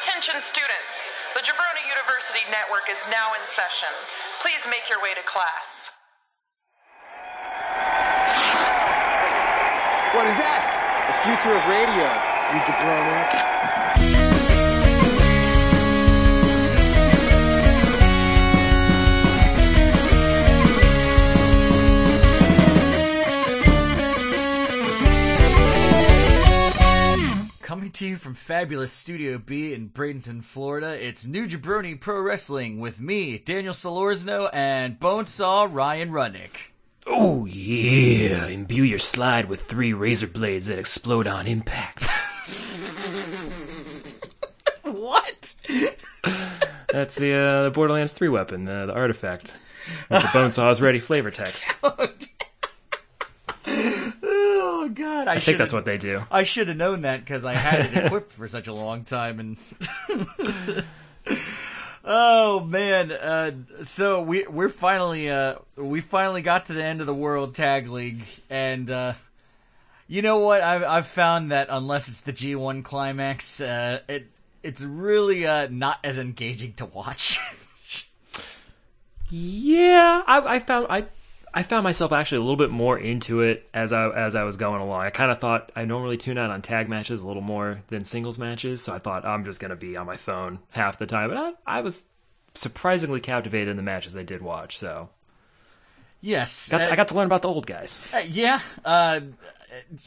Attention students, the Jabroni University Network is now in session. Please make your way to class. What is that? The future of radio, you jabronis. Coming to you from fabulous Studio B in Bradenton, Florida, it's New Jabroni Pro Wrestling with me, Daniel Solorzano, and Bonesaw Ryan Rudnick. Oh yeah, imbue your slide with three razor blades that explode on impact. What? That's the uh, the Borderlands 3 weapon, uh, the artifact. With the Bonesaw's ready flavor text. God! I, I think that's what they do. I should have known that because I had it equipped for such a long time. And oh man, uh, so we we're finally uh, we finally got to the end of the World Tag League, and uh, you know what? I've I've found that unless it's the G1 climax, uh, it it's really uh, not as engaging to watch. Yeah, I, I found I I found myself actually a little bit more into it as I as I was going along. I kind of thought I normally tune out on tag matches a little more than singles matches, so I thought I'm just gonna be on my phone half the time. But I, I was surprisingly captivated in the matches I did watch. So yes, got, uh, I got to learn about the old guys. Uh, yeah, uh,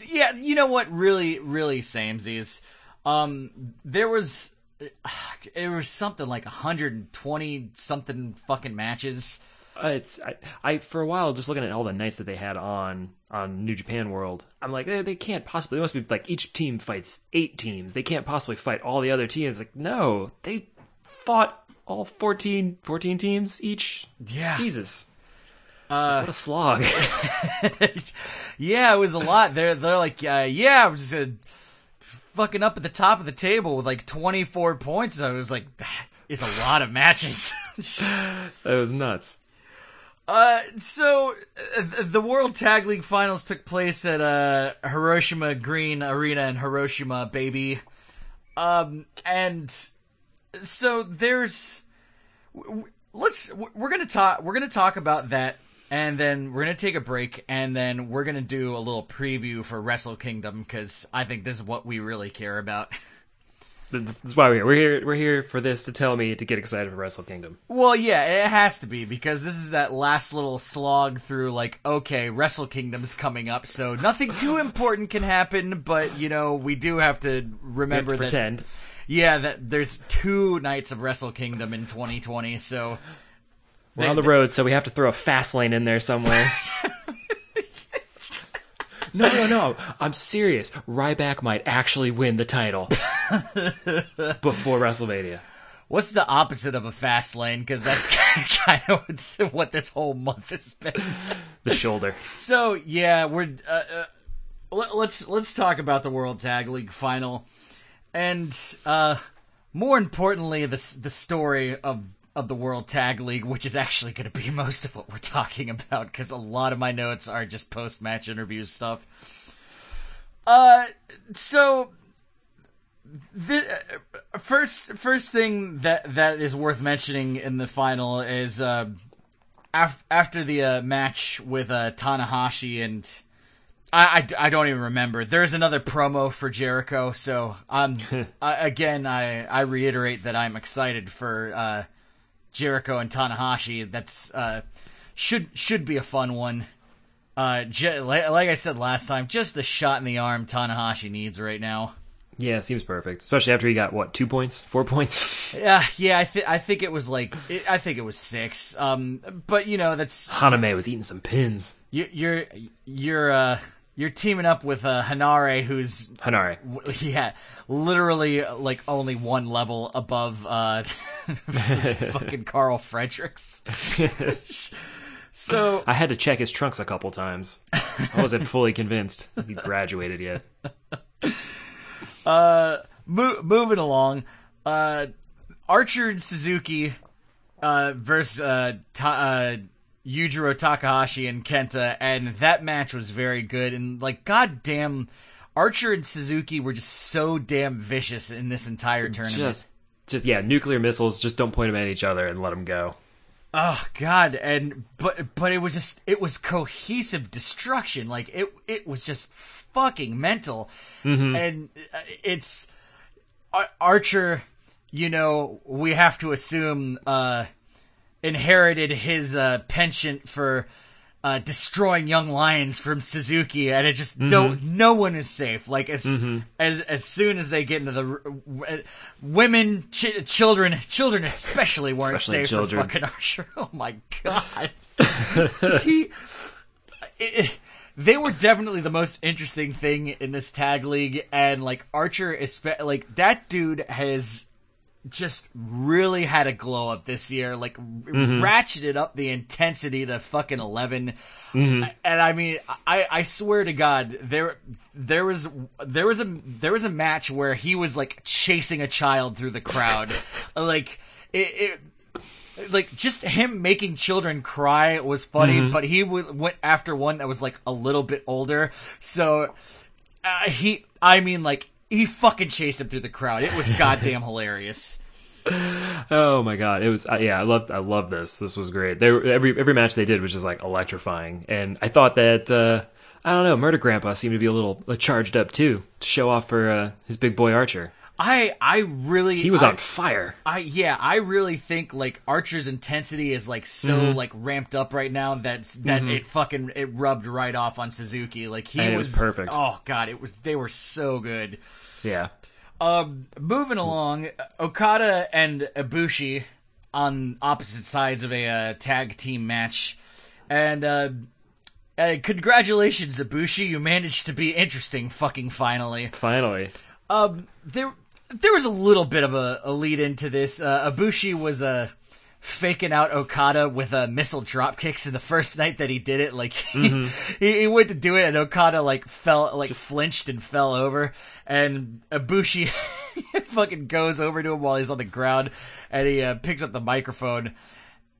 yeah. You know what? Really, really, samesies. Um, there was, it was something like 120 something fucking matches. Uh, it's I, I for a while just looking at all the nights that they had on on New Japan World. I'm like they, they can't possibly. They must be like each team fights eight teams. They can't possibly fight all the other teams. Like no, they fought all 14, 14 teams each. Yeah. Jesus. Uh, What a slog. yeah, it was a lot. They're they're like, uh, yeah, I was just fucking up at the top of the table with like 24 points. I was like, that is a lot of matches. that was nuts. Uh, so uh, the World Tag League Finals took place at uh, Hiroshima Green Arena in Hiroshima, baby. Um, and so there's let's we're gonna talk we're gonna talk about that, and then we're gonna take a break, and then we're gonna do a little preview for Wrestle Kingdom because I think this is what we really care about. That's why we're here. We're here. We're here for this to tell me to get excited for Wrestle Kingdom. Well, yeah, it has to be because this is that last little slog through like, okay, Wrestle Kingdom's coming up, so nothing too important can happen, but you know, we do have to We have remember to that pretend. yeah, that there's two nights of Wrestle Kingdom in 2020, so We're on the road, so we have to throw a fast lane in there somewhere. no, no, no. I'm serious. Ryback might actually win the title before WrestleMania. what's the opposite of a fast lane because that's kind of what this whole month has been. The shoulder. So yeah, we're uh, uh, let, let's let's talk about the World Tag League final, and uh, more importantly, the the story of of the World Tag League, which is actually going to be most of what we're talking about, because a lot of my notes are just post match interview stuff. Uh, so the uh, first first thing that that is worth mentioning in the final is uh, af- after the uh, match with uh, Tanahashi and I, I, I don't even remember. There's another promo for Jericho, so um I, again I I reiterate that I'm excited for uh, Jericho and Tanahashi. That's uh should should be a fun one. Uh, j- like, like I said last time, just the shot in the arm Tanahashi needs right now. Yeah, seems perfect. Especially after he got what two points, four points. Yeah, yeah, I think I think it was like it, I think it was six. Um, but you know that's Henare was eating some pins. you, you're you're uh you're teaming up with uh, Henare, who's Henare. w- yeah, literally like only one level above uh fucking Karl Fredericks. so I had to check his trunks a couple times. I wasn't fully convinced he graduated yet. Uh mo- moving along, uh Archer and Suzuki uh versus uh, ta- uh Yujiro Takahashi and Kenta, and that match was very good. And like, goddamn, Archer and Suzuki were just so damn vicious in this entire tournament. Just just yeah, nuclear missiles. Just don't point them at each other and let them go. Oh God, and but but it was just it was cohesive destruction. Like it it was just fucking mental, and uh, it's Ar- Archer. You know, we have to assume uh, inherited his uh, penchant for uh, destroying young lions from Suzuki, and it just no no one is safe. Like as as as soon as they get into the uh, women, ch- children, children especially weren't Especially safe children. from fucking Archer. Oh my god, he. it- they were definitely the most interesting thing in this tag league, and like Archer, espe- like that dude has just really had a glow up this year, like mm-hmm. ratcheted up the intensity to fucking 11 mm-hmm. And I mean, I I swear to God, there there was there was a there was a match where he was like chasing a child through the crowd, like it. it like just him making children cry was funny, mm-hmm. but he w- went after one that was like a little bit older. So uh, he, I mean, like he fucking chased him through the crowd. It was goddamn hilarious. Oh my god, it was uh, yeah. I loved I love this. This was great. They were, every every match they did was just like electrifying, and I thought that uh, I don't know, Murder Grandpa seemed to be a little uh, charged up too to show off for uh, his big boy Archer. I I really He was I, on fire. I yeah, I really think like Archer's intensity is like so Mm-hmm. like ramped up right now that that it fucking it rubbed right off on Suzuki. Like he was, was perfect. Oh god, it was they were so good. Yeah, Um, moving along, Okada and Ibushi on opposite sides of a uh, tag team match, and uh, uh, congratulations, Ibushi, you managed to be interesting. Fucking finally. finally. Um, there there was a little bit of a, a lead into this. Uh, Ibushi was uh, faking out Okada with uh, missile drop kicks in the first night that he did it. Like he, he, he went to do it, and Okada like fell, like flinched and fell over, and Ibushi fucking goes over to him while he's on the ground, and he uh, picks up the microphone.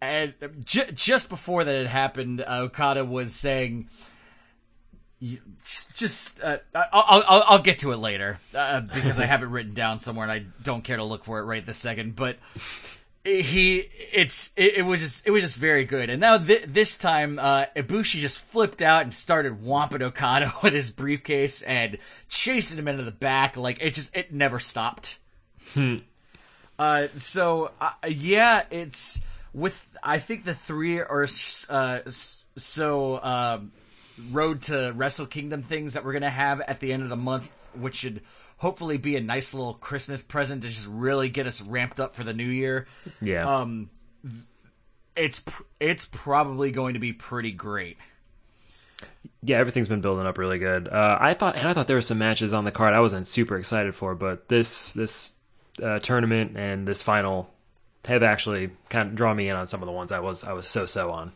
And j- just before that had happened, uh, Okada was saying, just uh, I'll, I'll I'll get to it later uh, because I have it written down somewhere and I don't care to look for it right this second. But he, it's it, it was just it was just very good. And now th- this time, uh, Ibushi just flipped out and started whomping Okada with his briefcase and chasing him into the back. Like it just it never stopped. Uh, so uh, yeah, it's with I think the three or uh, so um, road to Wrestle Kingdom things that we're gonna have at the end of the month, which should hopefully be a nice little Christmas present to just really get us ramped up for the new year. Yeah, Um, it's pr- it's probably going to be pretty great. yeah. Everything's been building up really good. Uh, I thought, and I thought there were some matches on the card I wasn't super excited for, but this this uh, tournament and this final have actually kind of drawn me in on some of the ones I was I was so so on.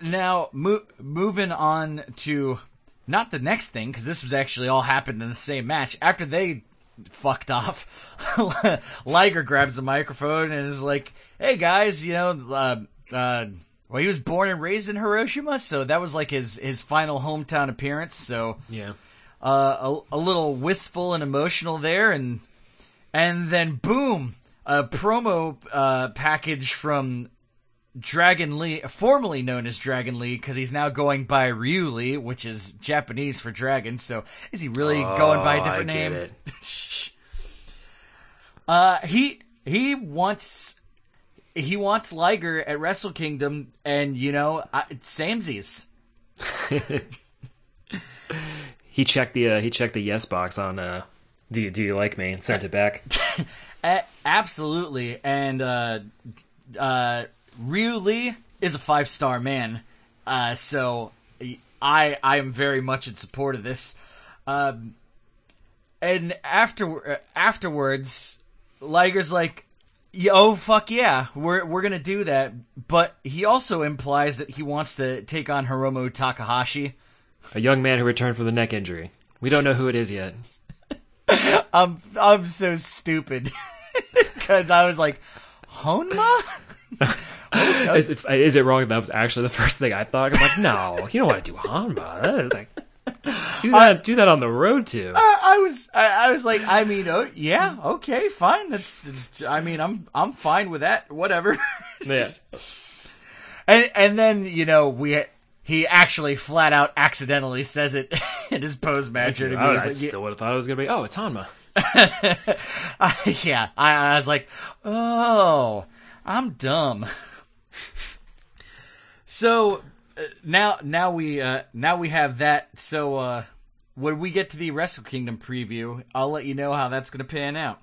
Now, mo- moving on to not the next thing because this was actually all happened in the same match. After they fucked off, Liger grabs the microphone and is like, "Hey guys, you know, uh, uh, well, he was born and raised in Hiroshima, so that was like his his final hometown appearance. So, Yeah. uh, a, a little wistful and emotional there, and and then boom, a promo uh, package from Dragon Lee, formerly known as Dragon Lee, because he's now going by Ryu Lee, which is Japanese for dragon. So is he really going by a Oh, different I name? it. uh, he he wants he wants Liger at Wrestle Kingdom, and you know, I, it's samesies. He checked the uh, he checked the yes box on uh, do you do you like me and sent it back. Absolutely, and uh, uh, Ryu Lee is a five star man, uh, so I I am very much in support of this. Um, and after uh, afterwards, Liger's like, "Oh fuck yeah, we're we're gonna do that." But he also implies that he wants to take on Hiromu Takahashi. A young man who returned from the neck injury. We don't know who it is yet. I'm I'm so stupid because I was like, Honma. Is it, is it wrong that was actually the first thing I thought? I'm like, no, you don't want to do Honma. Like, Do that. do that on the road too. I, I was, I, I was like, I mean, oh, yeah, okay, fine. That's, I mean, I'm, I'm fine with that. Whatever. yeah. And and then you know we he actually flat out accidentally says it in his post match interview. I, I like, still would have thought it was gonna be. Oh, it's Honma. I- yeah, I, I was like, oh, I'm dumb. so uh, now now we uh, now we have that. So uh, when we get to the Wrestle Kingdom preview, I'll let you know how that's going to pan out.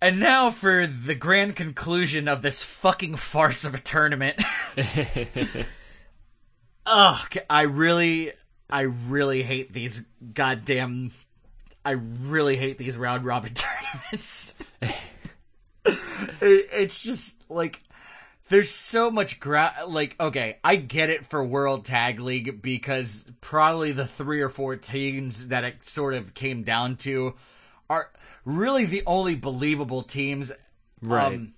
And now for the grand conclusion of this fucking farce of a tournament. oh, I really, I really hate these goddamn. I really hate these round robin tournaments. it, it's just like there's so much gra- like okay i get it for world tag league because probably the three or four teams that it sort of came down to are really the only believable teams Right. um,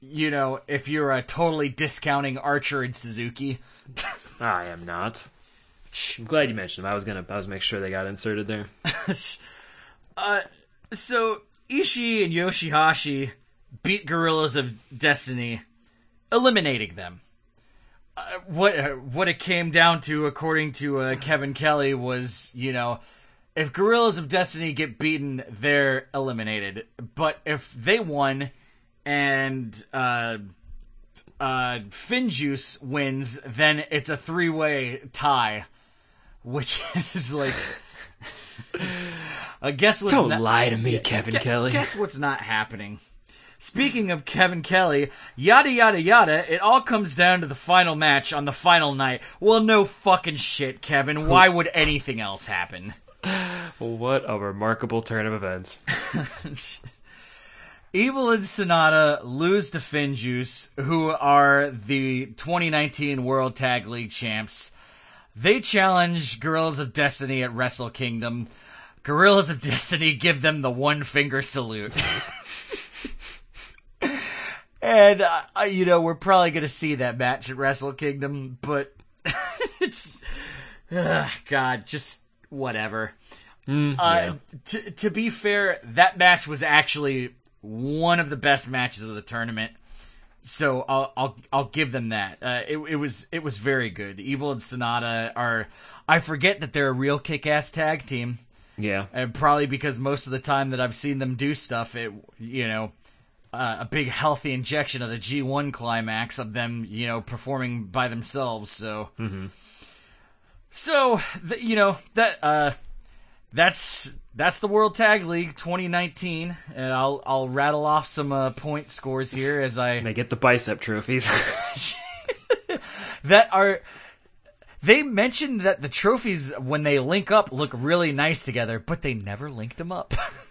you know if you're uh, totally discounting archer and suzuki I am not. I'm glad you mentioned them. I was gonna. I was make sure they got inserted there. uh, so Ishii and Yoshihashi beat Guerrillas of Destiny, eliminating them. Uh, what uh, what it came down to, according to uh, Kevin Kelly, was you know if Guerrillas of Destiny get beaten, they're eliminated. But if they won and uh, uh, Finjuice wins, then it's a three way tie, which is like. I guess what's Don't not- lie to me, Kevin Gu- Kelly. Guess what's not happening. Speaking of Kevin Kelly, yada yada yada, it all comes down to the final match on the final night. Well, no fucking shit, Kevin. Why would anything else happen? What a remarkable turn of events. Evil and Sanada lose to Finjuice, who are the 2019 World Tag League champs. They challenge Guerrillas of Destiny at Wrestle Kingdom. Guerrillas of Destiny give them the one finger salute. and, uh, uh, you know, we're probably going to see that match at Wrestle Kingdom, but it's. ugh, God, just whatever. Uh, to to be fair, that match was actually one of the best matches of the tournament. So I'll I'll I'll give them that. Uh, it it was it was very good. Evil and Sanada are I forget that they're a real kick ass tag team, Yeah. and probably because most of the time that I've seen them do stuff, it you know. Uh, a big healthy injection of the G1 climax of them, you know, performing by themselves. So, so the, you know that uh, that's that's the World Tag League 2019, and I'll I'll rattle off some uh, point scores here as I They get the bicep trophies. that are. They mentioned that the trophies when they link up look really nice together, but they never linked them up.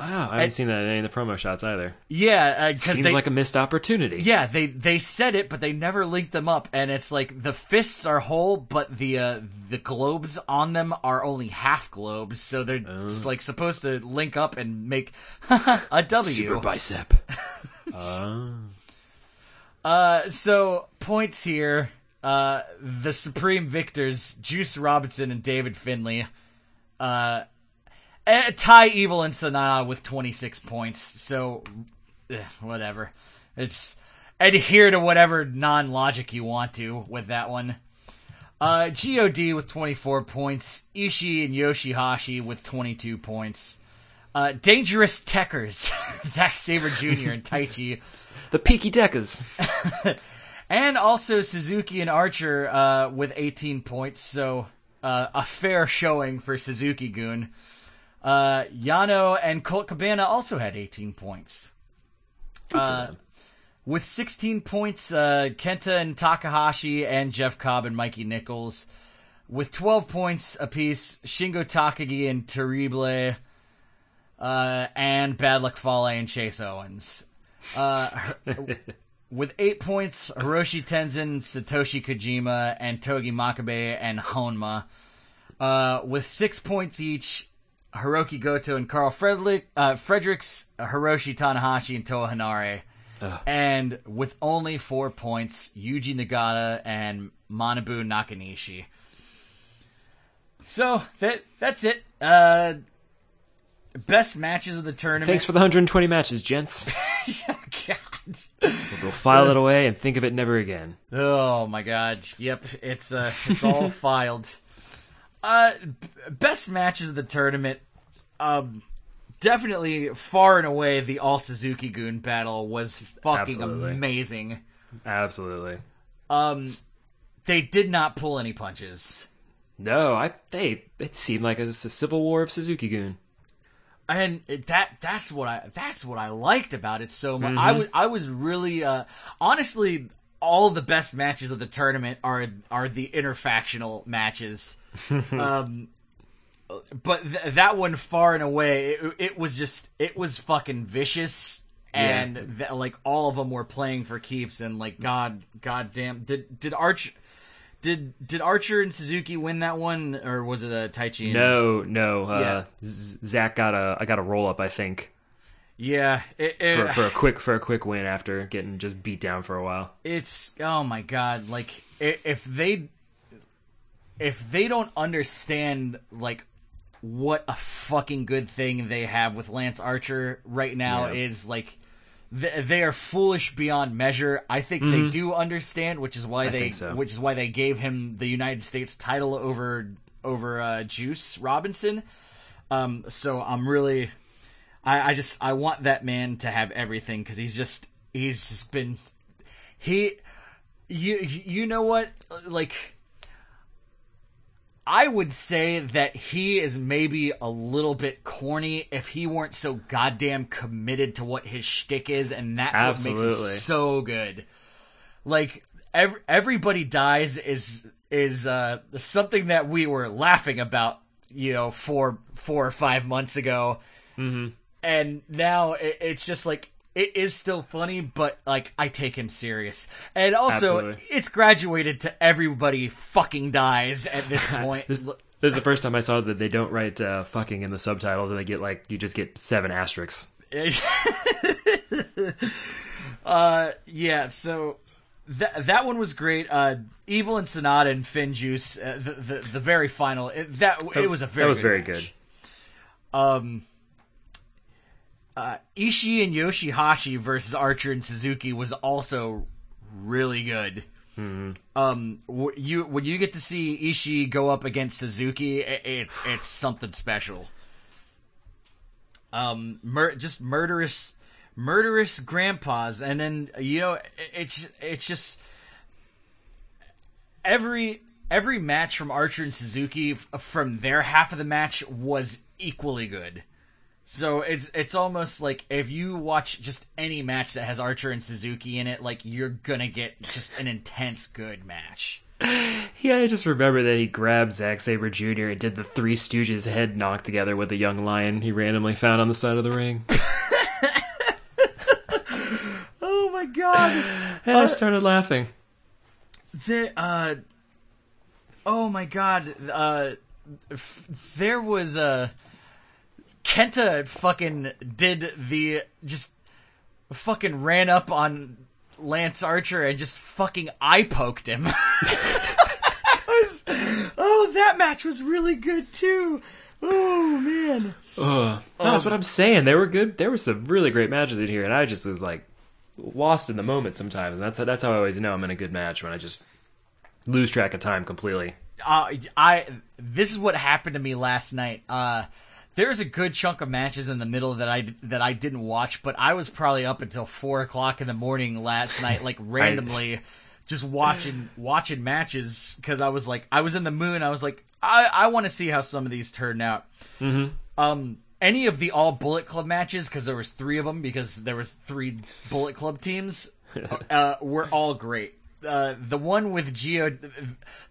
wow, I haven't seen that in any of the promo shots either. yeah, because Seems they like a missed opportunity. yeah they they said it, but they never linked them up, and it's like the fists are whole, but the uh, the globes on them are only half globes, so they're just like supposed to link up and make a W. Super bicep. Ah. Uh, so points here. Uh, the supreme victors, Juice Robinson and David Finlay, uh, eh, tie Evil and Sanada with 26 points. So, eh, whatever. It's adhere to whatever non-logic you want to with that one. Uh, God with 24 points. Ishii and Yoshihashi with 22 points. Uh, Dangerous Tekkers, Zack Sabre Jr. and Taichi The Peaky Deckers. and also Suzuki and Archer uh, with 18 points, so uh, a fair showing for Suzuki-gun. Uh, Yano and Colt Cabana also had 18 points. Uh, with 16 points, uh, Kenta and Takahashi and Jeff Cobb and Mikey Nichols. With 12 points apiece, Shingo Takagi and Terrible, uh, and Bad Luck Fale and Chase Owens. Uh, with eight points, Hiroshi Tenzan, Satoshi Kojima, and Togi Makabe and Honma. Uh, with six points each, Hiroki Goto and Karl Frederick, uh, Fredericks, Hiroshi Tanahashi, and Toa Henare. And with only four points, Yuji Nagata and Manabu Nakanishi. So that that's it. Uh, best matches of the tournament. Thanks for the 120 matches, gents. God. We'll file it away and think of it never again. Oh my god. Yep, it's uh it's all filed. Uh best matches of the tournament. Um definitely far and away the all Suzuki-gun battle was fucking Absolutely. amazing. Absolutely. Um they did not pull any punches. No, I they it seemed like a, a civil war of Suzuki-gun. and that that's what I that's what I liked about it so much. I was I was really uh honestly all the best matches of the tournament are are the interfactional matches. um but th- that one far and away it, it was just it was fucking vicious and th- like all of them were playing for keeps and like god god damn did did Arch did did Archer and Suzuki win that one or was it a Taichi? No, no. Uh, Yeah. Zack got a I got a roll up, I think, Yeah, it, it, for, for a quick for a quick win after getting just beat down for a while. it's oh my god like if they if they don't understand like what a fucking good thing they have with Lance Archer right now Yeah. is like th- they are foolish beyond measure. I think they do understand, which is why they so. which is why they gave him the United States title over over uh, Juice Robinson. Um, so I'm really, I, I just I want that man to have everything because he's just he's just been he you you know what like I would say that he is maybe a little bit corny if he weren't so goddamn committed to what his shtick is, and that's what makes Absolutely. him so good. Like ev- everybody dies is is uh, something that we were laughing about, you know, four four or five months ago, mm-hmm. and now it, it's just like it is still funny, but like I take him serious, and also Absolutely. it's graduated to everybody fucking dies at this point. This, this is the first time I saw that they don't write uh, "fucking" in the subtitles, and they get like you just get seven asterisks. uh, yeah, so that that one was great. Uh, Evil and Sanada and FinJuice, uh, the, the the very final. It, that it was a very that was good very match. good. Um, uh, Ishii and Yoshihashi versus Archer and Suzuki was also really good. Um, w- you when you get to see Ishii go up against Suzuki, it, it it's something special. Um, mur- just murderous, murderous grandpas, and then you know it, it's it's just every every match from Archer and Suzuki from their half of the match was equally good. So it's it's almost like if you watch just any match that has Archer and Suzuki in it, like you're gonna get just an intense good match. Yeah, I just remember that he grabbed Zack Sabre Jr. and did the Three Stooges head knock together with a young lion he randomly found on the side of the ring. Oh my god! And I started laughing. The uh, oh my god! Uh, f- there was a Kenta fucking did the just fucking ran up on Lance Archer and just fucking eye poked him. Was- oh, that match was really good too. Oh man. Ugh. That's what I'm saying. They were good. There were some really great matches in here, and I just was like lost in the moment sometimes. And that's that's how I always know I'm in a good match when I just lose track of time completely. uh, I this is what happened to me last night. Uh, there's a good chunk of matches in the middle that I that I didn't watch, but I was probably up until four o'clock in the morning last night, like randomly, just watching watching matches because I was like I was in the moon. I was like I I want to see how some of these turn out. Mm-hmm. Um, any of the all Bullet Club matches because there was three of them because there was three Bullet Club teams uh, were all great. Uh, the one with Geo,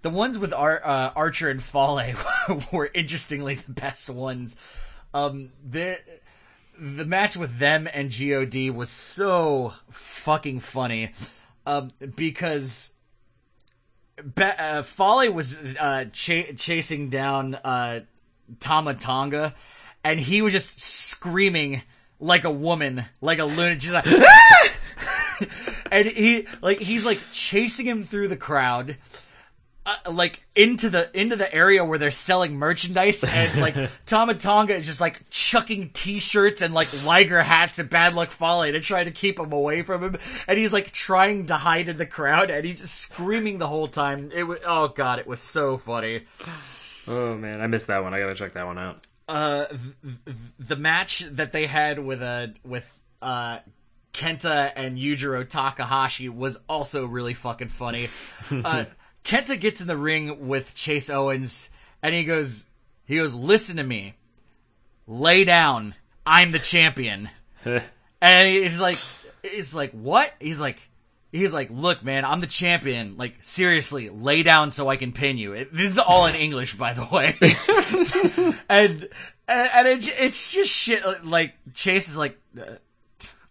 the ones with Ar- uh, Archer and Fale were interestingly the best ones. Um, the the match with them and God was so fucking funny, um, because Be- uh, was uh, cha- chasing down uh, Tama Tonga, and he was just screaming like a woman, like a lunatic, just like, "Ah!" and he like he's like chasing him through the crowd. uh, like into the into the area where they're selling merchandise, and like Tama Tonga is just like chucking T-shirts and like Liger hats at Bad Luck Fale to try to keep him away from him, and he's like trying to hide in the crowd, and he's just screaming the whole time. It was oh god, it was so funny. Oh man, I missed that one. I gotta check that one out. uh th- th- the match that they had with uh with uh Kenta and Yujiro Takahashi was also really fucking funny. Uh Kenta gets in the ring with Chase Owens and he goes he goes listen to me. Lay down. I'm the champion. and he's like he's like what? He's like He's like, look, man, I'm the champion. Like, seriously, lay down so I can pin you. It, this is all in English, by the way. and and, and it, it's just shit. Like Chase is like, uh,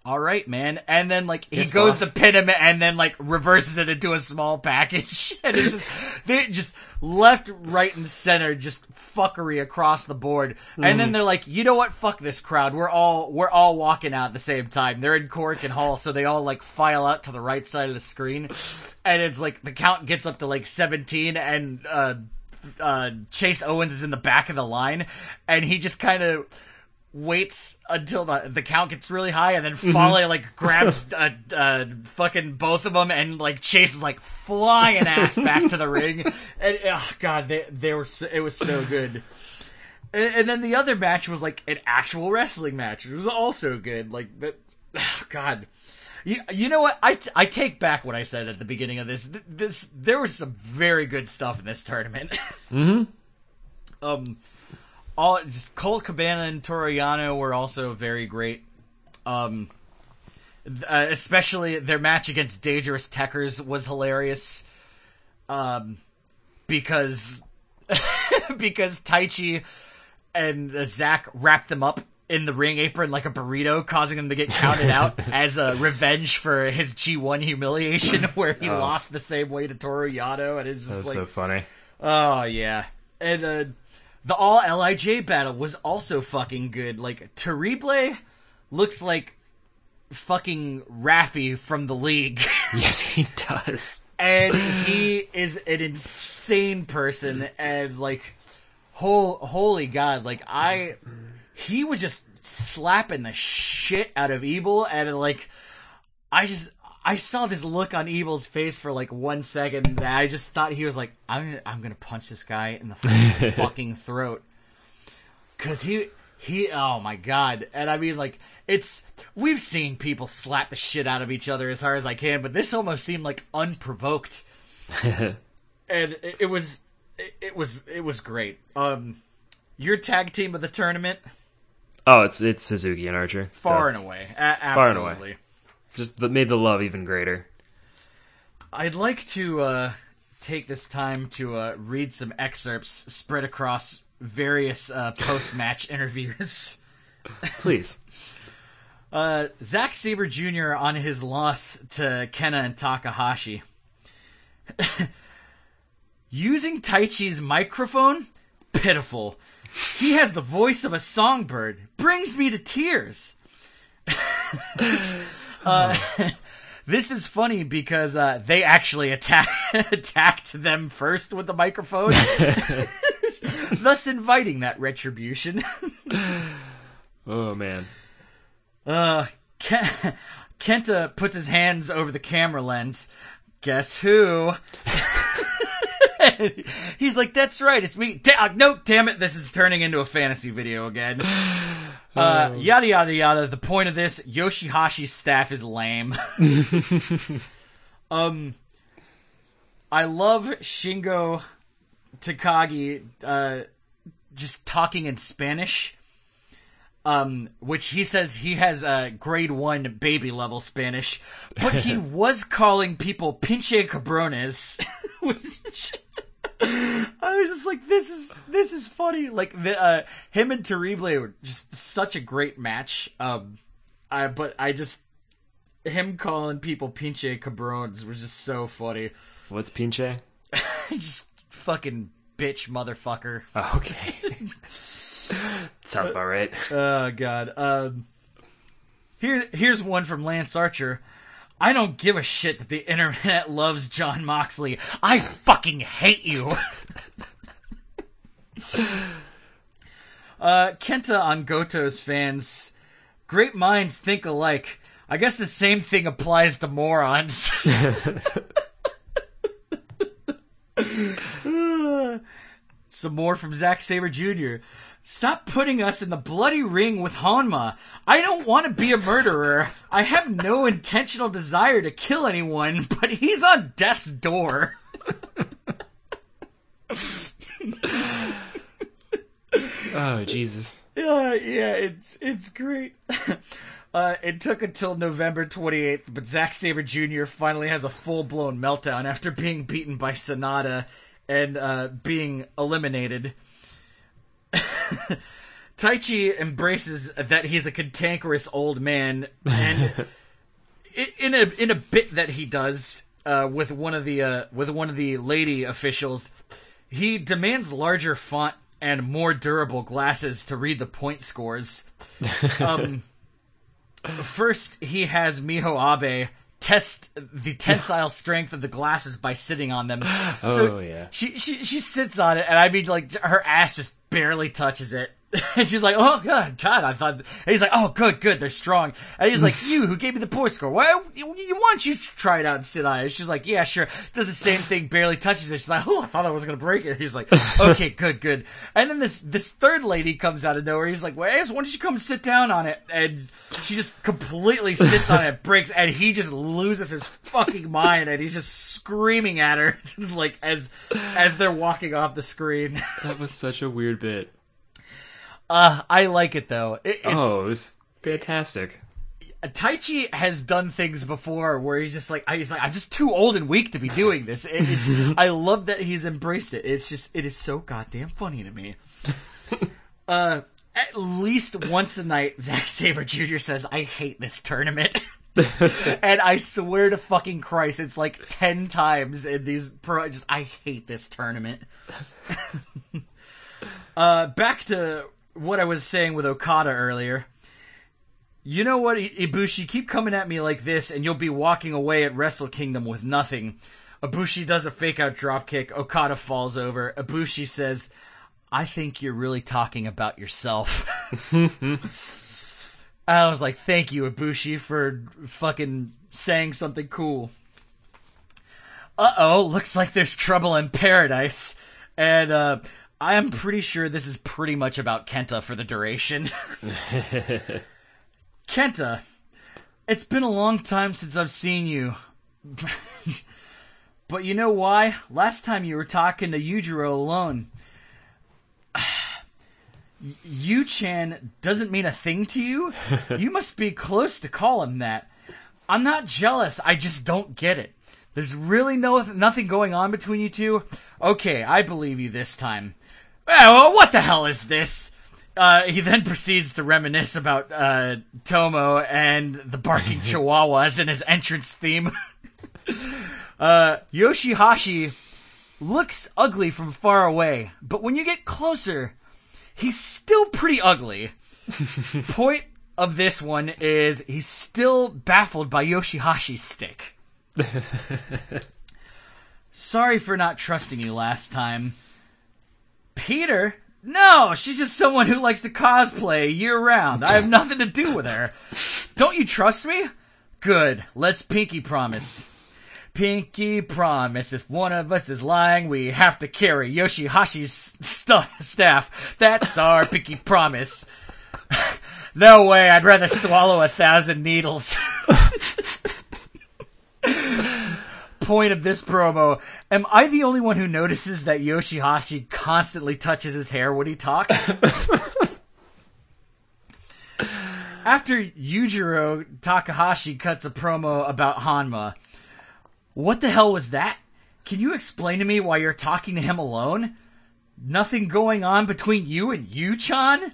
all right, man, and then like he Yes, goes boss. to pin him, and then like reverses it into a small package, and it's just they just left, right, and center, just fuckery across the board. And Mm-hmm. then they're like, you know what? Fuck this crowd. We're all we're all walking out at the same time. They're in Korakuen Hall, so they all like file out to the right side of the screen, and it's like the count gets up to like seventeen, and uh, uh, Chase Owens is in the back of the line, and he just kind of waits until the the count gets really high, and then Fale like grabs uh, uh, fucking both of them, and like Chase is like flying ass back to the ring, and oh god, they they were so, it was so good. And, and then the other match was like an actual wrestling match. It was also good. Like that, oh, God. You, you know what? I, I take back what I said at the beginning of this. Th- This there was some very good stuff in this tournament. mm-hmm. Um, all just Colt Cabana and Toru Yano were also very great. Um, uh, especially their match against Dangerous Tekkers was hilarious. Um, because because Taichi and uh, Zack wrapped them up in the ring apron like a burrito, causing them to get counted out as a revenge for his G1 humiliation, where he lost the same way to Toru Yano, and it's just That's like, so funny. oh yeah, and uh, the all Lij battle was also fucking good. Like Terrible looks like fucking Rafi from the league. Yes, he does. and he is an insane person and like ho- holy god like i he was just slapping the shit out of evil and like i just i saw this look on evil's face for like one second that i just thought he was like i'm gonna, I'm gonna punch this guy in the fucking, throat. Because he he oh my god. And i mean like it's we've seen people slap the shit out of each other as hard as i can but this almost seemed like unprovoked. And it, it was it, it was it was great. Um your tag team of the tournament? Oh, it's it's Suzuki and Archer. far Duh. and away. A- Far and away. Just made the love even greater. i'd like to uh take this time to uh read some excerpts spread across various uh post-match interviews Please. Uh, Zack Sabre Jr. on his loss to Kenta and Takahashi. Using Taichi's microphone? Pitiful. He has the voice of a songbird. Brings me to tears. Uh, this is funny because uh, they actually attack- attacked them first with the microphone, thus inviting that retribution. Oh man. Uh, Ken- Kenta puts his hands over the camera lens. Guess who? He's like, "That's right, it's me." Da- uh, no, damn it, this is turning into a fantasy video again. Uh, yada yada yada. The point of this: Yoshihashi's staff is lame. um, I love Shingo Takagi uh, just talking in Spanish um, which he says he has uh, grade one baby level Spanish, but he was calling people pinche cabrones. which I was just like, this is this is funny. Like the uh, him and Terrible were just such a great match. Um, I but I just him calling people pinche cabrones was just so funny. What's Pinche? just fucking bitch motherfucker. Oh, okay. Sounds about right. Oh god. Um here here's one from Lance Archer. I don't give a shit that the internet loves Jon Moxley. I fucking hate you. uh, Kenta on Goto's fans. Great minds think alike. I guess the same thing applies to morons. Some more from Zack Sabre Jr. Stop putting us in the bloody ring with Honma. I don't want to be a murderer. I have no intentional desire to kill anyone, but he's on death's door. Oh Jesus. Uh, yeah, it's it's great. Uh, it took until November 28th, but Zack Sabre Jr. finally has a full blown meltdown after being beaten by Sanada and uh, being eliminated. Taichi embraces that he's a cantankerous old man, and in a in a bit that he does uh, with one of the uh, with one of the lady officials, he demands larger font and more durable glasses to read the point scores. Um, first, he has Miho Abe test the tensile strength of the glasses by sitting on them. Oh, yeah. She she she sits on it, and I mean, like her ass just barely touches it. And she's like, "Oh God, God!" I thought. And he's like, "Oh, good, good, they're strong." And he's like, "You who gave me the point score? Why you, you want you try it out and sit on it?" She's like, "Yeah, sure." Does the same thing, barely touches it. She's like, "Oh, I thought I was gonna break it." He's like, "Okay, good, good." And then this this third lady comes out of nowhere. He's like, "Well, Ace, why don't you come sit down on it?" And she just completely sits on it, breaks, and he just loses his fucking mind, and he's just screaming at her, like as as they're walking off the screen. That was such a weird bit. Uh, I like it though. It, it's, Oh, it was fantastic. Taichi has done things before where he's just like, I- he's like, I'm just too old and weak to be doing this. It, it's, I love that he's embraced it. It's just, it is so goddamn funny to me. uh, at least once a night, Zack Sabre Jr. says, "I hate this tournament." and I swear to fucking Christ, it's like ten times in these pro. Just I hate this tournament. uh, back to what I was saying with Okada earlier. You know what, Ibushi? Keep coming at me like this, and you'll be walking away at Wrestle Kingdom with nothing. Ibushi does a fake out dropkick. Okada falls over. Ibushi says, I think you're really talking about yourself. I was like, thank you, Ibushi, for fucking saying something cool. Uh oh, looks like there's trouble in paradise. And, uh, I am pretty sure this is pretty much about Kenta for the duration. Kenta, it's been a long time since I've seen you. but you know why? Last time you were talking to Yujiro alone. Yu-chan doesn't mean a thing to you? you must be close to call him that. I'm not jealous, I just don't get it. There's really no nothing going on between you two? Okay, I believe you this time. Well, what the hell is this? Uh, he then proceeds to reminisce about uh, Tomo and the barking chihuahuas in his entrance theme. uh, Yoshihashi looks ugly from far away, but when you get closer, he's still pretty ugly. Point of this one is he's still baffled by Yoshihashi's stick. Sorry for not trusting you last time. Pieter? No, she's just someone who likes to cosplay year round. I have nothing to do with her. Don't you trust me? Good. Let's pinky promise. Pinky promise. If one of us is lying, we have to carry Yoshihashi's st- staff. That's our pinky promise. no way. I'd rather swallow a thousand needles. Point of this promo. Am I the only one who notices that Yoshihashi constantly touches his hair when he talks? After Yujiro Takahashi cuts a promo about Honma, what the hell was that? Can you explain to me why you're talking to him alone? Nothing going on between you and Yu-chan?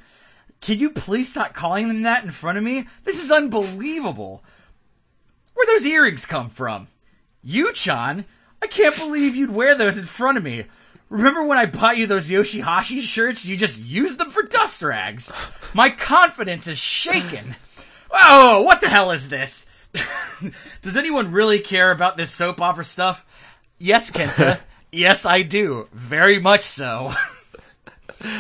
Can you please stop calling him that in front of me? This is unbelievable. Where those earrings come from? Yu-chan? I can't believe you'd wear those in front of me. Remember when I bought you those Yoshihashi shirts? You just used them for dust rags. My confidence is shaken. Oh, what the hell is this? Does anyone really care about this soap opera stuff? Yes, Kenta. yes, I do. Very much so.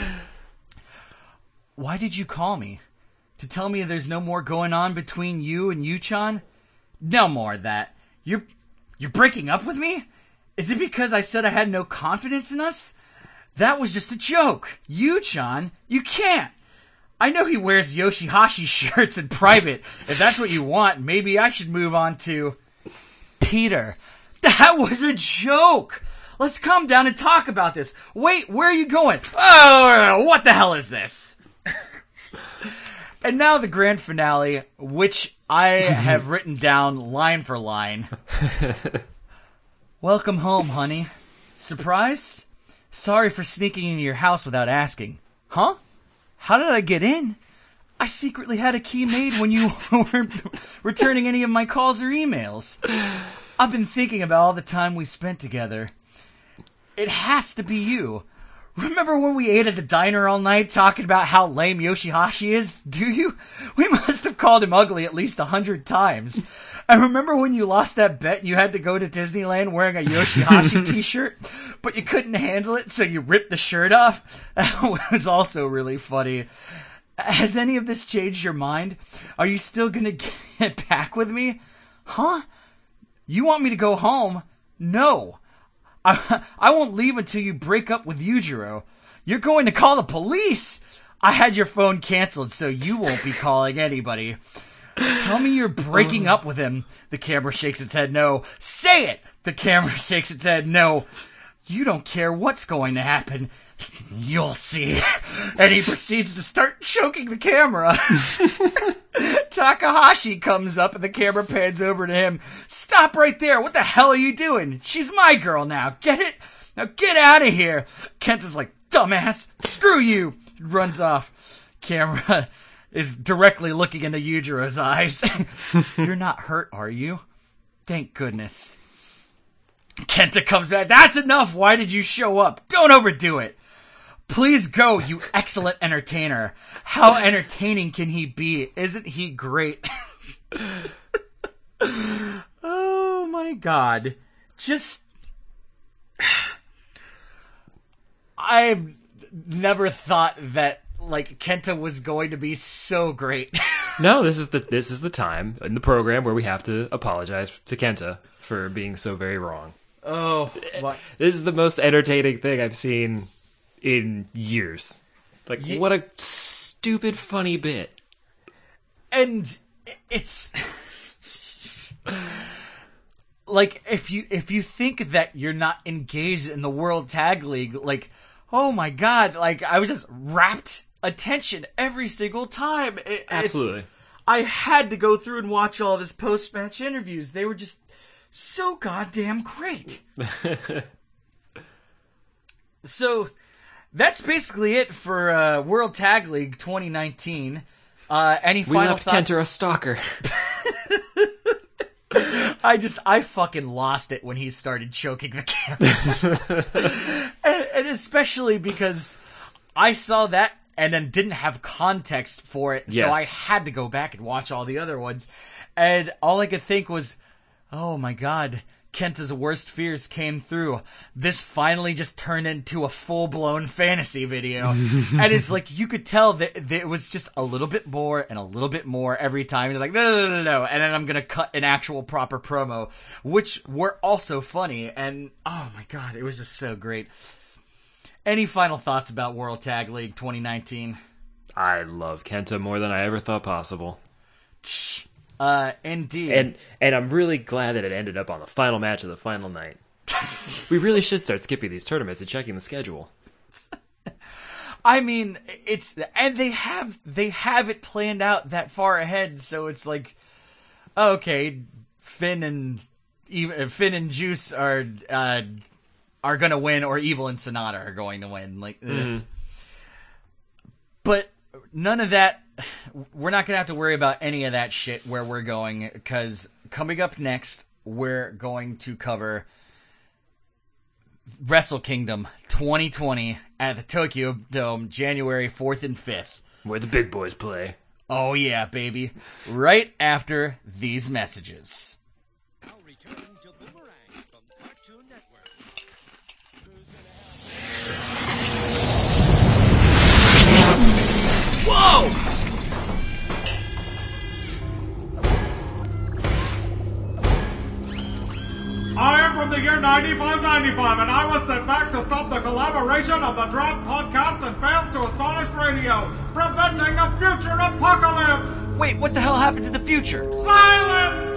Why did you call me? To tell me there's no more going on between you and Yuchan? No more of that. You're you're breaking up with me? Is it because I said I had no confidence in us? That was just a joke. You, Yuchan, you can't. I know he wears Yoshihashi shirts in private. If that's what you want, maybe I should move on to Pieter. That was a joke. Let's calm down and talk about this. Wait, where are you going? Oh, what the hell is this? And now the grand finale, which I have written down line for line. Welcome home, honey. Surprised? Sorry for sneaking into your house without asking. Huh? How did I get in? I secretly had a key made when you weren't returning any of my calls or emails. I've been thinking about all the time we spent together. It has to be you. Remember when we ate at the diner all night talking about how lame Yoshihashi is? Do you? We must have called him ugly at least a hundred times. I remember when you lost that bet and you had to go to Disneyland wearing a Yoshihashi t-shirt, but you couldn't handle it, so you ripped the shirt off? That was also really funny. Has any of this changed your mind? Are you still gonna get back with me? Huh? You want me to go home? No. I, I won't leave until you break up with Yujiro. You're going to call the police! I had your phone canceled, so you won't be calling anybody. Tell me you're breaking up with him. The camera shakes its head no. Say it! The camera shakes its head no. You don't care what's going to happen. You'll see. And he proceeds to start choking the camera. Takahashi comes up and the camera pans over to him. Stop right there. What the hell are you doing? She's my girl now. Get it? Now get out of here. Kenta's like, dumbass. Screw you. Runs off. Camera is directly looking into Yujiro's eyes. You're not hurt, are you? Thank goodness. Kenta comes back. That's enough. Why did you show up? Don't overdo it. Please go, you excellent entertainer. How entertaining can he be? Isn't he great? oh my god. Just. I've never thought that like Kenta was going to be so great. No, this is the this is the time in the program where we have to apologize to Kenta for being so very wrong. oh, eh, my. This is the most entertaining thing I've seen in years. Like Ye- what a stupid funny bit. and it's like if you if you think that you're not engaged in the World Tag League, like oh my god, like I was just rapt attention every single time. It- Absolutely. I had to go through and watch all of his post match interviews. They were just so goddamn great. so that's basically it for uh, World Tag League 2019. Uh, any We left thoughts? Kenta a stalker. I just I fucking lost it when he started choking the camera, and, and especially because I saw that and then didn't have context for it, Yes. so I had to go back and watch all the other ones, and all I could think was, "Oh my god." Kenta's worst fears came through. This finally just turned into a full blown fantasy video. and it's like, you could tell that, that it was just a little bit more and a little bit more every time. He's like, no, no, no, no, no. And then I'm going to cut an actual proper promo, which were also funny. And oh my God, it was just so great. Any final thoughts about World Tag League 2019? I love Kenta more than I ever thought possible. Uh, indeed. And and I'm really glad that it ended up on the final match of the final night. we really should start skipping these tournaments and checking the schedule. I mean, it's and they have they have it planned out that far ahead, so it's like, okay, Finn and even Finn and Juice are uh, are gonna win, or Evil and Sanada are going to win. Like, ugh. but none of that. We're not gonna have to worry about any of that shit where we're going because coming up next, we're going to cover Wrestle Kingdom 2020 at the Tokyo Dome, January 4th and 5th. Where the big boys play. Oh, yeah, baby. Right after these messages. Now I am from the year 9595, and I was sent back to stop the collaboration of the Draft Podcast and Fails to Astonish Radio, preventing a future apocalypse! Wait, what the hell happened to the future? Silence!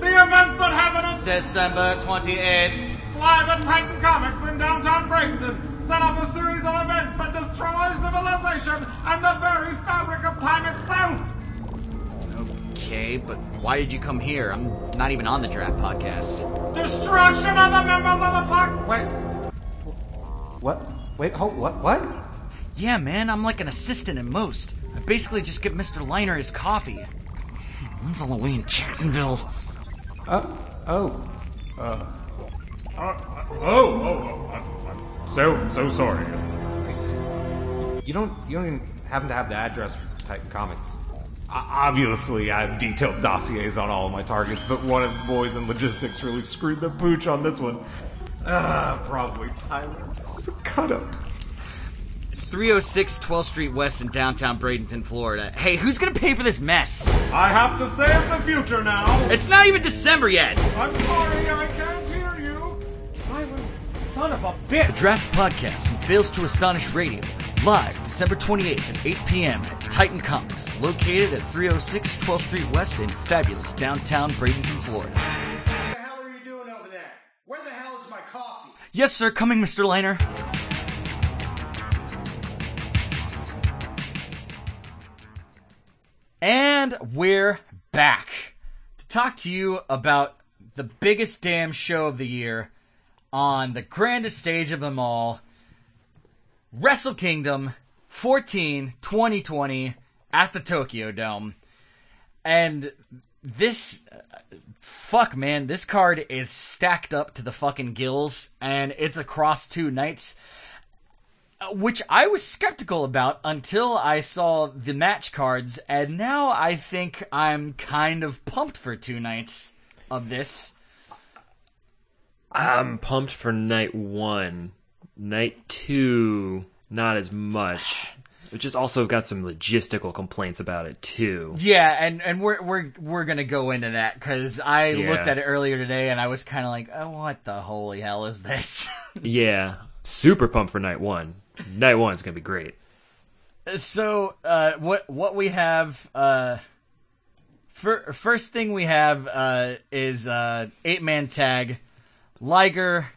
The events that happened on December 28th. live at Titan Comics in downtown Bradenton set up a series of events that destroy civilization and the very fabric of time itself! Okay, but why did you come here? I'm not even on the draft podcast. Destruction of the members of the pack! Wait, What? Wait, hold, what? What? Yeah, man, I'm like an assistant at most. I basically just give Mr. Liner his coffee. When's all the way in Jacksonville? Uh, oh. Uh, oh, oh, oh, I'm, I'm so, so sorry. You don't, you don't even happen to have the address for Titan Comics. Obviously, I have detailed dossiers on all of my targets, but one of the boys in logistics really screwed the pooch on this one. Ah, probably Tyler. It's a cut up. It's 306 12th Street West in downtown Bradenton, Florida. Hey, who's gonna pay for this mess? I have to save the future now. It's not even December yet! I'm sorry, I can't hear you. Tyler, son of a bitch. The. Draft Podcast and Fails to Astonish Radio, live December 28th at 8 p.m. at Titan Comics, located at 306 12th Street West in fabulous downtown Bradenton, Florida. What the hell are you doing over there? Where the hell is my coffee? Yes, sir, coming, Mr. Liner. And we're back to talk to you about the biggest damn show of the year on the grandest stage of them all Wrestle Kingdom 14 2020 at the Tokyo Dome. And this fuck man, this card is stacked up to the fucking gills and it's across two nights. Which I was skeptical about until I saw the match cards, and now I think I'm kind of pumped for two nights of this. I'm pumped for night one. Night two, not as much. Which has also got some logistical complaints about it too. Yeah, and and we're we're we're gonna go into that because I Yeah. looked at it earlier today and I was kind of like, oh, what the holy hell is this? Yeah, super pumped for night one. Night one's gonna be great. so uh, what what we have uh, fir- first thing we have uh, is uh, eight man tag Liger,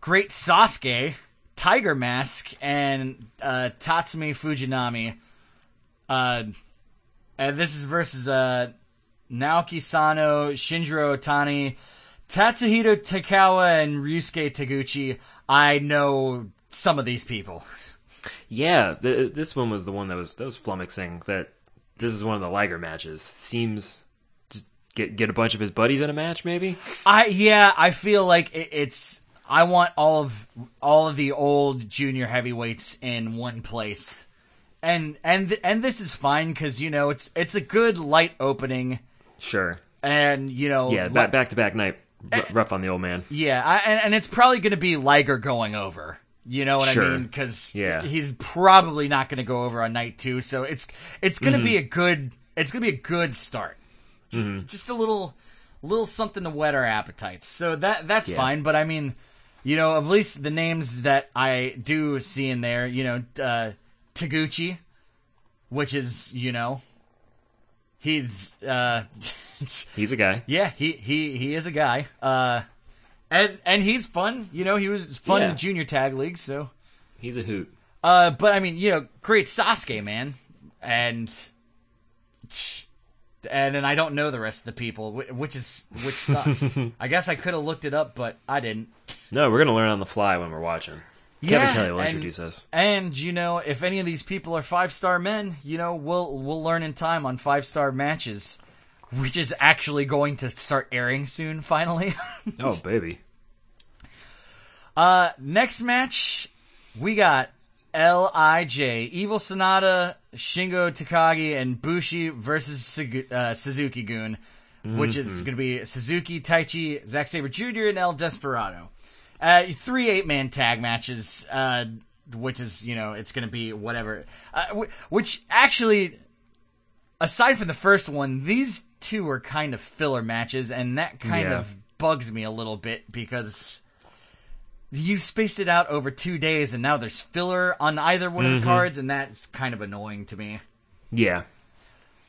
Great Sasuke, Tiger Mask, and uh, Tatsumi Fujinami. Uh, and this is versus uh, Naoki Sano, Shinjiro Otani, Tatsuhito Takaiwa, and Ryusuke Taguchi. I know some of these people. Yeah, th- this one was the one that was that was flummoxing. That this is one of the Liger matches. Seems just get get a bunch of his buddies in a match, maybe. I yeah, I feel like it, it's. I want all of all of the old junior heavyweights in one place, and and and this is fine because you know it's it's a good light opening, Sure. and you know Yeah, back back to back night. R- rough on the old man. yeah, I, and, and it's probably going to be Liger going over. You know what Sure. I mean? Because Yeah. he's probably not going to go over on night two, so it's it's going to Mm-hmm. be a good it's going to be a good start. Just, just a little little something to whet our appetites. So that that's Yeah. fine. But I mean, you know, at least the names that I do see in there, you know, uh, Taguchi, which is you know, he's uh, He's a guy. yeah, he he he is a guy. Uh, and and he's fun. You know, he was fun Yeah. in junior tag league. So, He's a hoot. uh, but I mean, you know, great Sasuke man, and and then I don't know the rest of the people, which is which sucks. I guess I could have looked it up, but I didn't. No, we're gonna learn on the fly when we're watching. Yeah, Kevin Kelly will and- introduce us. And you know, if any of these people are five star men, you know, we'll we'll learn in time on five star matches, which is actually going to start airing soon. Finally. Oh baby. Uh, next match, we got Lij Evil Sanada, Shingo Takagi and Bushi versus uh, Suzuki Gun, which is going to be Suzuki, Taichi, Zack Sabre Jr., and El Desperado. Uh, three eight man tag matches, uh, which is you know it's going to be whatever. Uh, wh- which actually, aside from the first one, these two are kind of filler matches, and that kind Yeah. of bugs me a little bit because you spaced it out over two days, and now there's filler on either one of the cards, and that's kind of annoying to me. Yeah,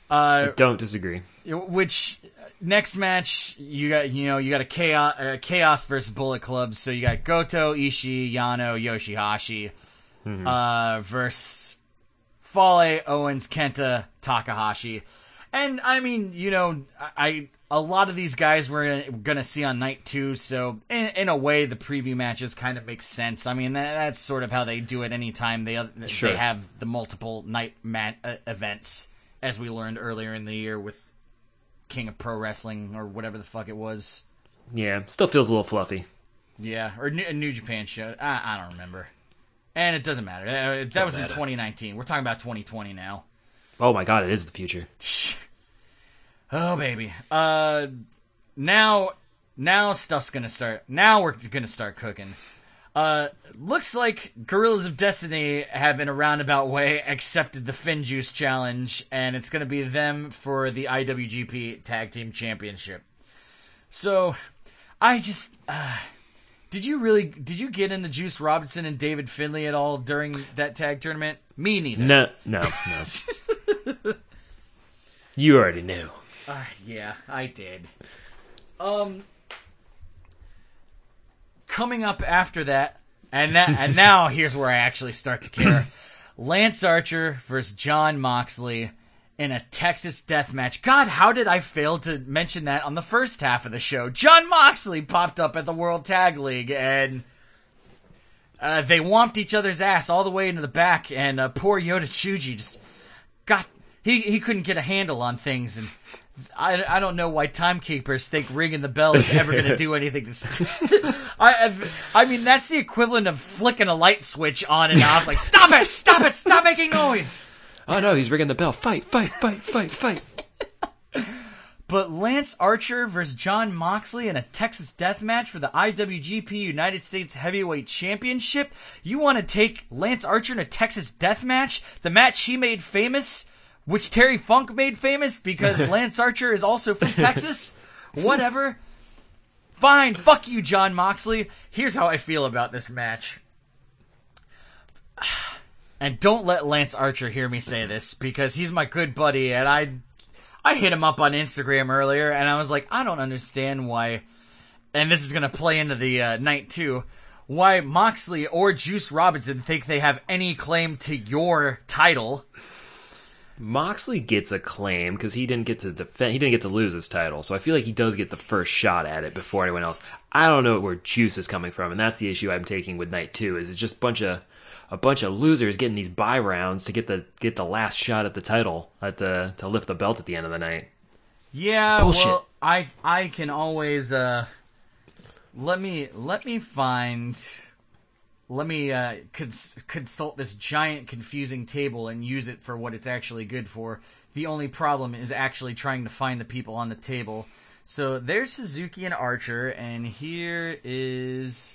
Uh, don't disagree. which next match you got you know you got a chaos uh, chaos versus bullet club so you got goto ishii yano yoshihashi uh versus fale owens kenta takahashi and i mean you know I a lot of these guys we're gonna, gonna see on night two so in, in a way the preview matches kind of make sense i mean that, that's sort of how they do it anytime they Sure. they have the multiple night mat, uh, events as we learned earlier in the year with King of Pro Wrestling or whatever the fuck it was. Yeah, still feels a little fluffy. Yeah, or New, a New Japan show. I, I don't remember. And it doesn't matter. Uh, that was in 2019. We're talking about 2020 now. Oh my god, it is the future. Oh baby. Uh, now, now stuff's gonna start. Now we're gonna start cooking. Uh, looks like Guerrillas of Destiny have in a roundabout way accepted the FinJuice challenge, and it's gonna be them for the IWGP Tag Team Championship. So, I just, uh, did you really, did you get into Juice Robinson and David Finlay at all during that tag tournament? Me neither. No, no, no. you already knew. Uh, yeah, I did. Um, coming up after that, and that, and now here's where I actually start to care. Lance Archer versus Jon Moxley in a Texas death match. God, how did I fail to mention that on the first half of the show? Jon Moxley popped up at the World Tag League and. Uh, they womped each other's ass all the way into the back, and uh, poor Yoda Chuji just got he he couldn't get a handle on things, and I, I don't know why timekeepers think ringing the bell is ever going to do anything. To, I I mean that's the equivalent of flicking a light switch on and off. Like stop it, stop it, stop making noise. Oh no, he's ringing the bell. Fight, fight, fight, fight, fight. But Lance Archer versus Jon Moxley in a Texas death match for the IWGP United States Heavyweight Championship. You want to take Lance Archer in a Texas death match? The match he made famous, which Terry Funk made famous because Lance Archer is also from Texas? Whatever. Fine, fuck you, Jon Moxley. Here's how I feel about this match. And don't let Lance Archer hear me say this because he's my good buddy and I I hit him up on Instagram earlier, and I was like, I don't understand why. And this is going to play into the uh, night too. Why Moxley or Juice Robinson think they have any claim to your title? Moxley gets a claim because he didn't get to defend. He didn't get to lose his title, so I feel like he does get the first shot at it before anyone else. I don't know where Juice is coming from, and that's the issue I'm taking with Night Two. Is it's just a bunch of a bunch of losers getting these buy rounds to get the get the last shot at the title at the to lift the belt at the end of the night. Yeah, Bullshit. well, I I can always uh let me let me find let me uh cons- consult this giant confusing table and use it for what it's actually good for. The only problem is actually trying to find the people on the table. So there's Suzuki and Archer and here is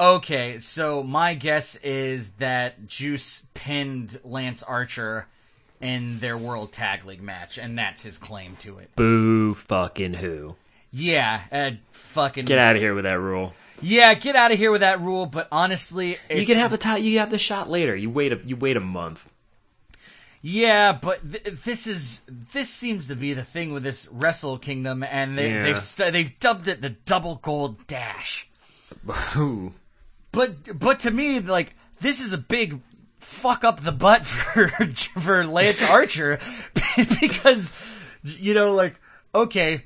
Okay, so my guess is that Juice pinned Lance Archer in their World Tag League match, and that's his claim to it. Boo fucking who. Yeah, uh, fucking Get out of here with that rule. Yeah, get out of here with that rule. But honestly, You can have the ti- you have the shot later. You wait a you wait a month. Yeah, but th- this is this seems to be the thing with this Wrestle Kingdom, and they, Yeah. they've st- they've dubbed it the Double Gold Dash. Ooh. But but to me, like this is a big fuck up the butt for for Lance Archer because you know like okay,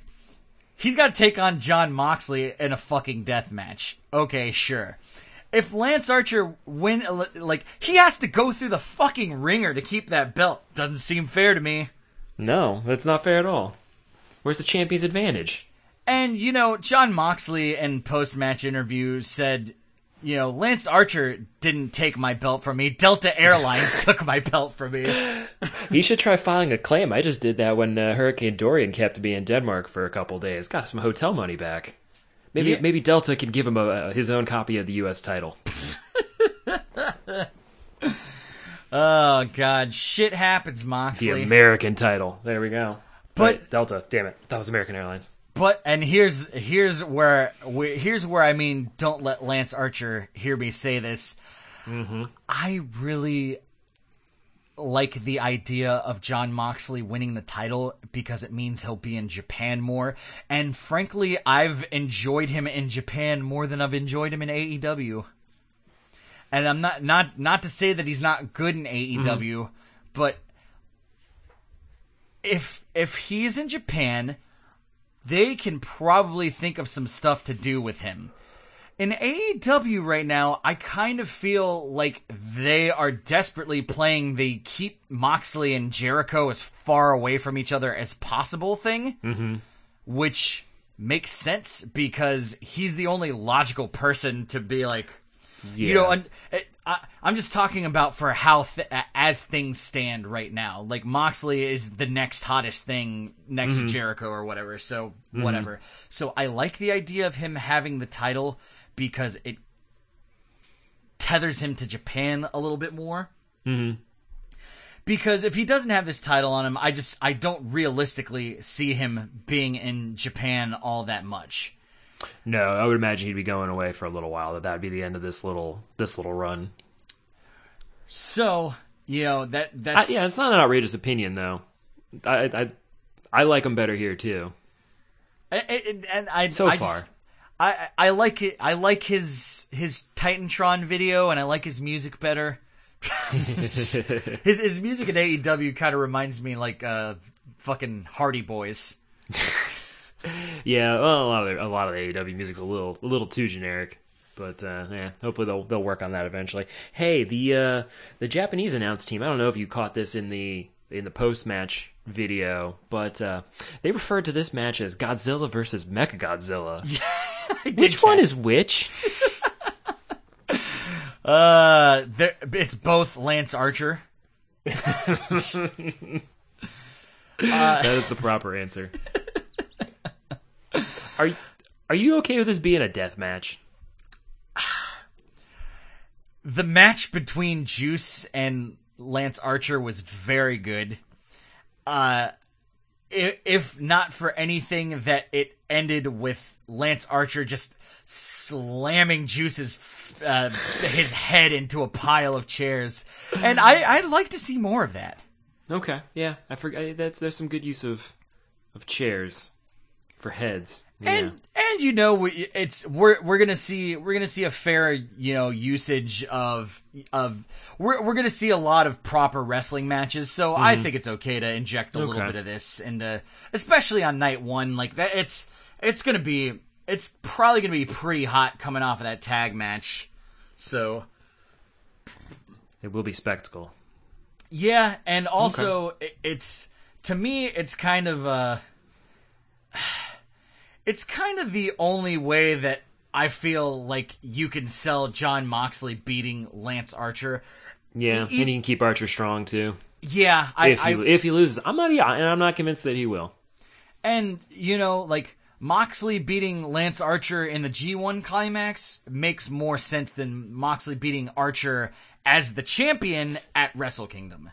he's got to take on Jon Moxley in a fucking death match. Okay, sure. If Lance Archer win, like he has to go through the fucking ringer to keep that belt. Doesn't seem fair to me. No, that's not fair at all. Where's the champion's advantage? And you know, Jon Moxley in post match interview said you know, Lance Archer didn't take my belt from me. Delta Airlines took my belt from me. He should try filing a claim. I just did that when uh, Hurricane Dorian kept me in Denmark for a couple days. Got some hotel money back. Maybe Yeah. maybe Delta can give him a, his own copy of the U.S. title. Oh God, shit happens, Moxley. The American title. There we go. But- Delta, damn it, that was American Airlines. But and here's here's where we- here's where I mean, don't let Lance Archer hear me say this. Mm-hmm. I really like the idea of Jon Moxley winning the title because it means he'll be in Japan more. And frankly, I've enjoyed him in Japan more than I've enjoyed him in AEW. And I'm not not not to say that he's not good in AEW, mm-hmm. but if if he's in Japan, they can probably think of some stuff to do with him. In AEW right now, I kind of feel like they are desperately playing the keep Moxley and Jericho as far away from each other as possible thing, mm-hmm. which makes sense because he's the only logical person to be like, you know, and eh, I, I'm just talking about for how th- as things stand right now. Like Moxley is the next hottest thing next to mm-hmm. Jericho or whatever. So mm-hmm. whatever. So I like the idea of him having the title because it tethers him to Japan a little bit more. Mm-hmm. Because if he doesn't have this title on him, I just I don't realistically see him being in Japan all that much. No, I would imagine he'd be going away for a little while. That that'd be the end of this little this little run. So you know that I, that's yeah, it's not an outrageous opinion though. I I I like him better here too. And, and, and I So I far. just- I I like it. I like his his Titantron video, and I like his music better. his his music at AEW kind of reminds me like uh fucking Hardy Boys. Yeah, well, a lot of the, a lot of the AEW music's a little a little too generic, but uh, yeah, hopefully they'll they'll work on that eventually. Hey, the uh, the Japanese announce team. I don't know if you caught this in the in the post match video, but uh, they referred to this match as Godzilla versus Mechagodzilla. Which one is which? Uh, there, it's both Lance Archer. that is the proper answer. Are you- are you okay with this being a death match? The match between Juice and Lance Archer was very good. Uh, if, if not for anything that it ended with Lance Archer just slamming Juice's uh, his head into a pile of chairs, and I I'd like to see more of that. Okay, yeah, I forgot. That's there's some good use of of chairs for heads. Yeah. And and you know we- it's we're we're gonna see we're gonna see a fair you know usage of of we're we're gonna see a lot of proper wrestling matches. So I think it's okay to inject a little bit of this into especially on night one like that. It's it's gonna be it's probably gonna be pretty hot coming off of that tag match. So it will be spectacle. Yeah, and also i it's to me it's kind of uh it's kind of the only way that I feel like you can sell Jon Moxley beating Lance Archer. Yeah, E- and he can keep Archer strong too. Yeah, I, If he I if he loses, I'm not. Yeah, and I'm not convinced that he will. and you know like Moxley beating Lance Archer in the G1 climax makes more sense than Moxley beating Archer as the champion at Wrestle Kingdom.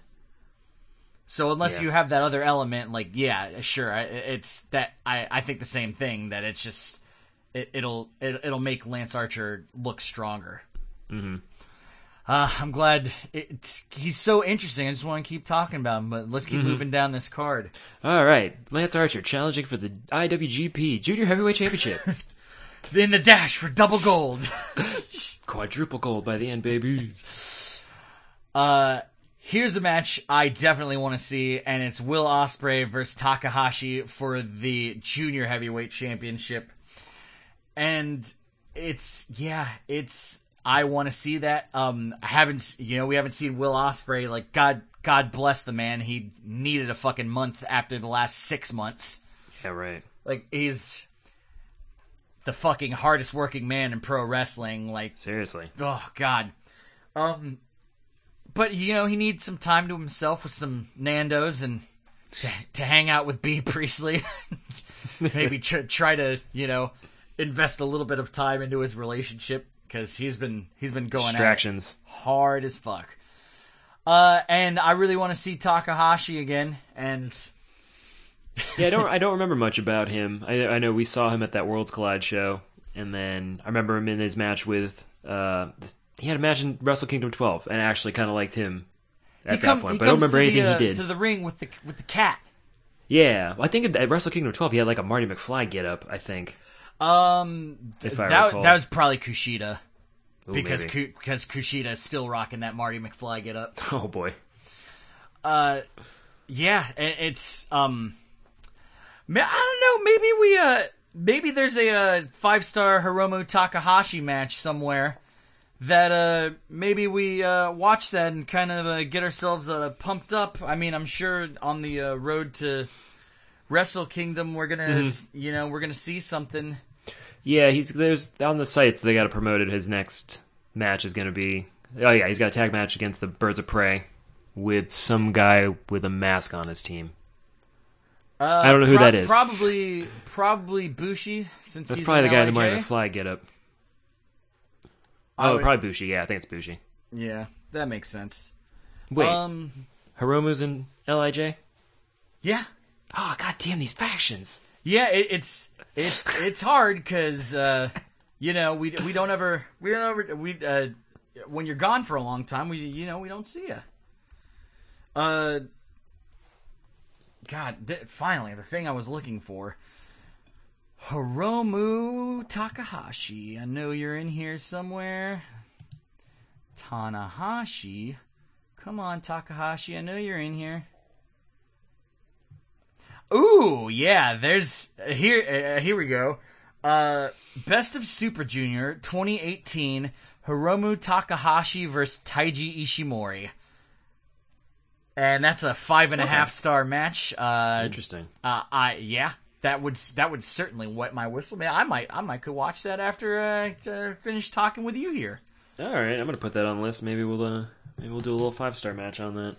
So unless Yeah. you have that other element, like yeah, sure, I- it's that I, I think the same thing that it's just it, it'll it, it'll make Lance Archer look stronger. Mm-hmm. Uh, I'm glad it, he's so interesting. I just want to keep talking about him, but let's keep moving down this card. All right, Lance Archer challenging for the IWGP Junior Heavyweight Championship, In the dash for double gold. quadruple gold by the end, baby. Uh, here's a match I definitely want to see, and it's Will Ospreay versus Takahashi for the Junior Heavyweight Championship. And it's yeah, it's I want to see that. Um, I haven't you know we haven't seen Will Ospreay like God God bless the man. He needed a fucking month after the last six months. Yeah, right. Like he's the fucking hardest working man in pro wrestling. Like, Seriously. oh god. Um, but you know he needs some time to himself with some Nando's and to to hang out with Bea Priestley. Maybe tr- try to you know invest a little bit of time into his relationship because he's been he's been going Distractions. hard as fuck. Uh, and I really want to see Takahashi again. And Yeah, I don't I don't remember much about him. I I know we saw him at that Worlds Collide show, and then I remember him in his match with uh this, he had a in Wrestle Kingdom 12, and actually kind of liked him at that point. But I don't remember to the, anything uh, he did. to the ring with the with the cat. Yeah, well, I think at Wrestle Kingdom 12 he had like a Marty McFly get up. I think. Um, If I that recall. that was probably Kushida Ooh, because. Ku, because Kushida is still rocking that Marty McFly get up. oh boy, Uh, yeah, it, it's um, I don't know. Maybe we uh, maybe there's a uh, five star Hiromu Takahashi match somewhere that uh maybe we uh watch that and kind of uh, get ourselves uh pumped up. I mean, I'm sure on the uh, road to Wrestle Kingdom we're gonna Mm-hmm. you know we're gonna see something. yeah, he's there's on the sites they got to promote it. His next match is going to be oh yeah, he's got a tag match against the Birds of Prey with some guy with a mask on his team. Uh, I don't know who that is. Probably probably Bushi since That's he's probably the guy in the. Marty McFly get up. Oh, would- probably Bushi. Yeah, I think it's Bushi. Yeah, that makes sense. Wait, Um, Hiromu's in Lij. yeah. Oh god damn these factions! Yeah, it, it's it's it's hard because uh, you know we we don't ever we don't ever we uh, when you're gone for a long time we you know we don't see you. Uh, God, th- finally the thing I was looking for. Hiromu Takahashi. I know you're in here somewhere. Tanahashi. Come on, Takahashi. I know you're in here. Ooh, yeah. There's here. Uh, here we go. Uh, Best of Super Junior 2018. Hiromu Takahashi versus Taiji Ishimori. And that's a five and a half star match. Uh, Interesting. uh, I yeah, that would that would certainly wet my whistle. Man, I might I might could watch that after I uh, finish talking with you here. All right, I'm gonna put that on the list. Maybe we'll uh, maybe we'll do a little five star match on that.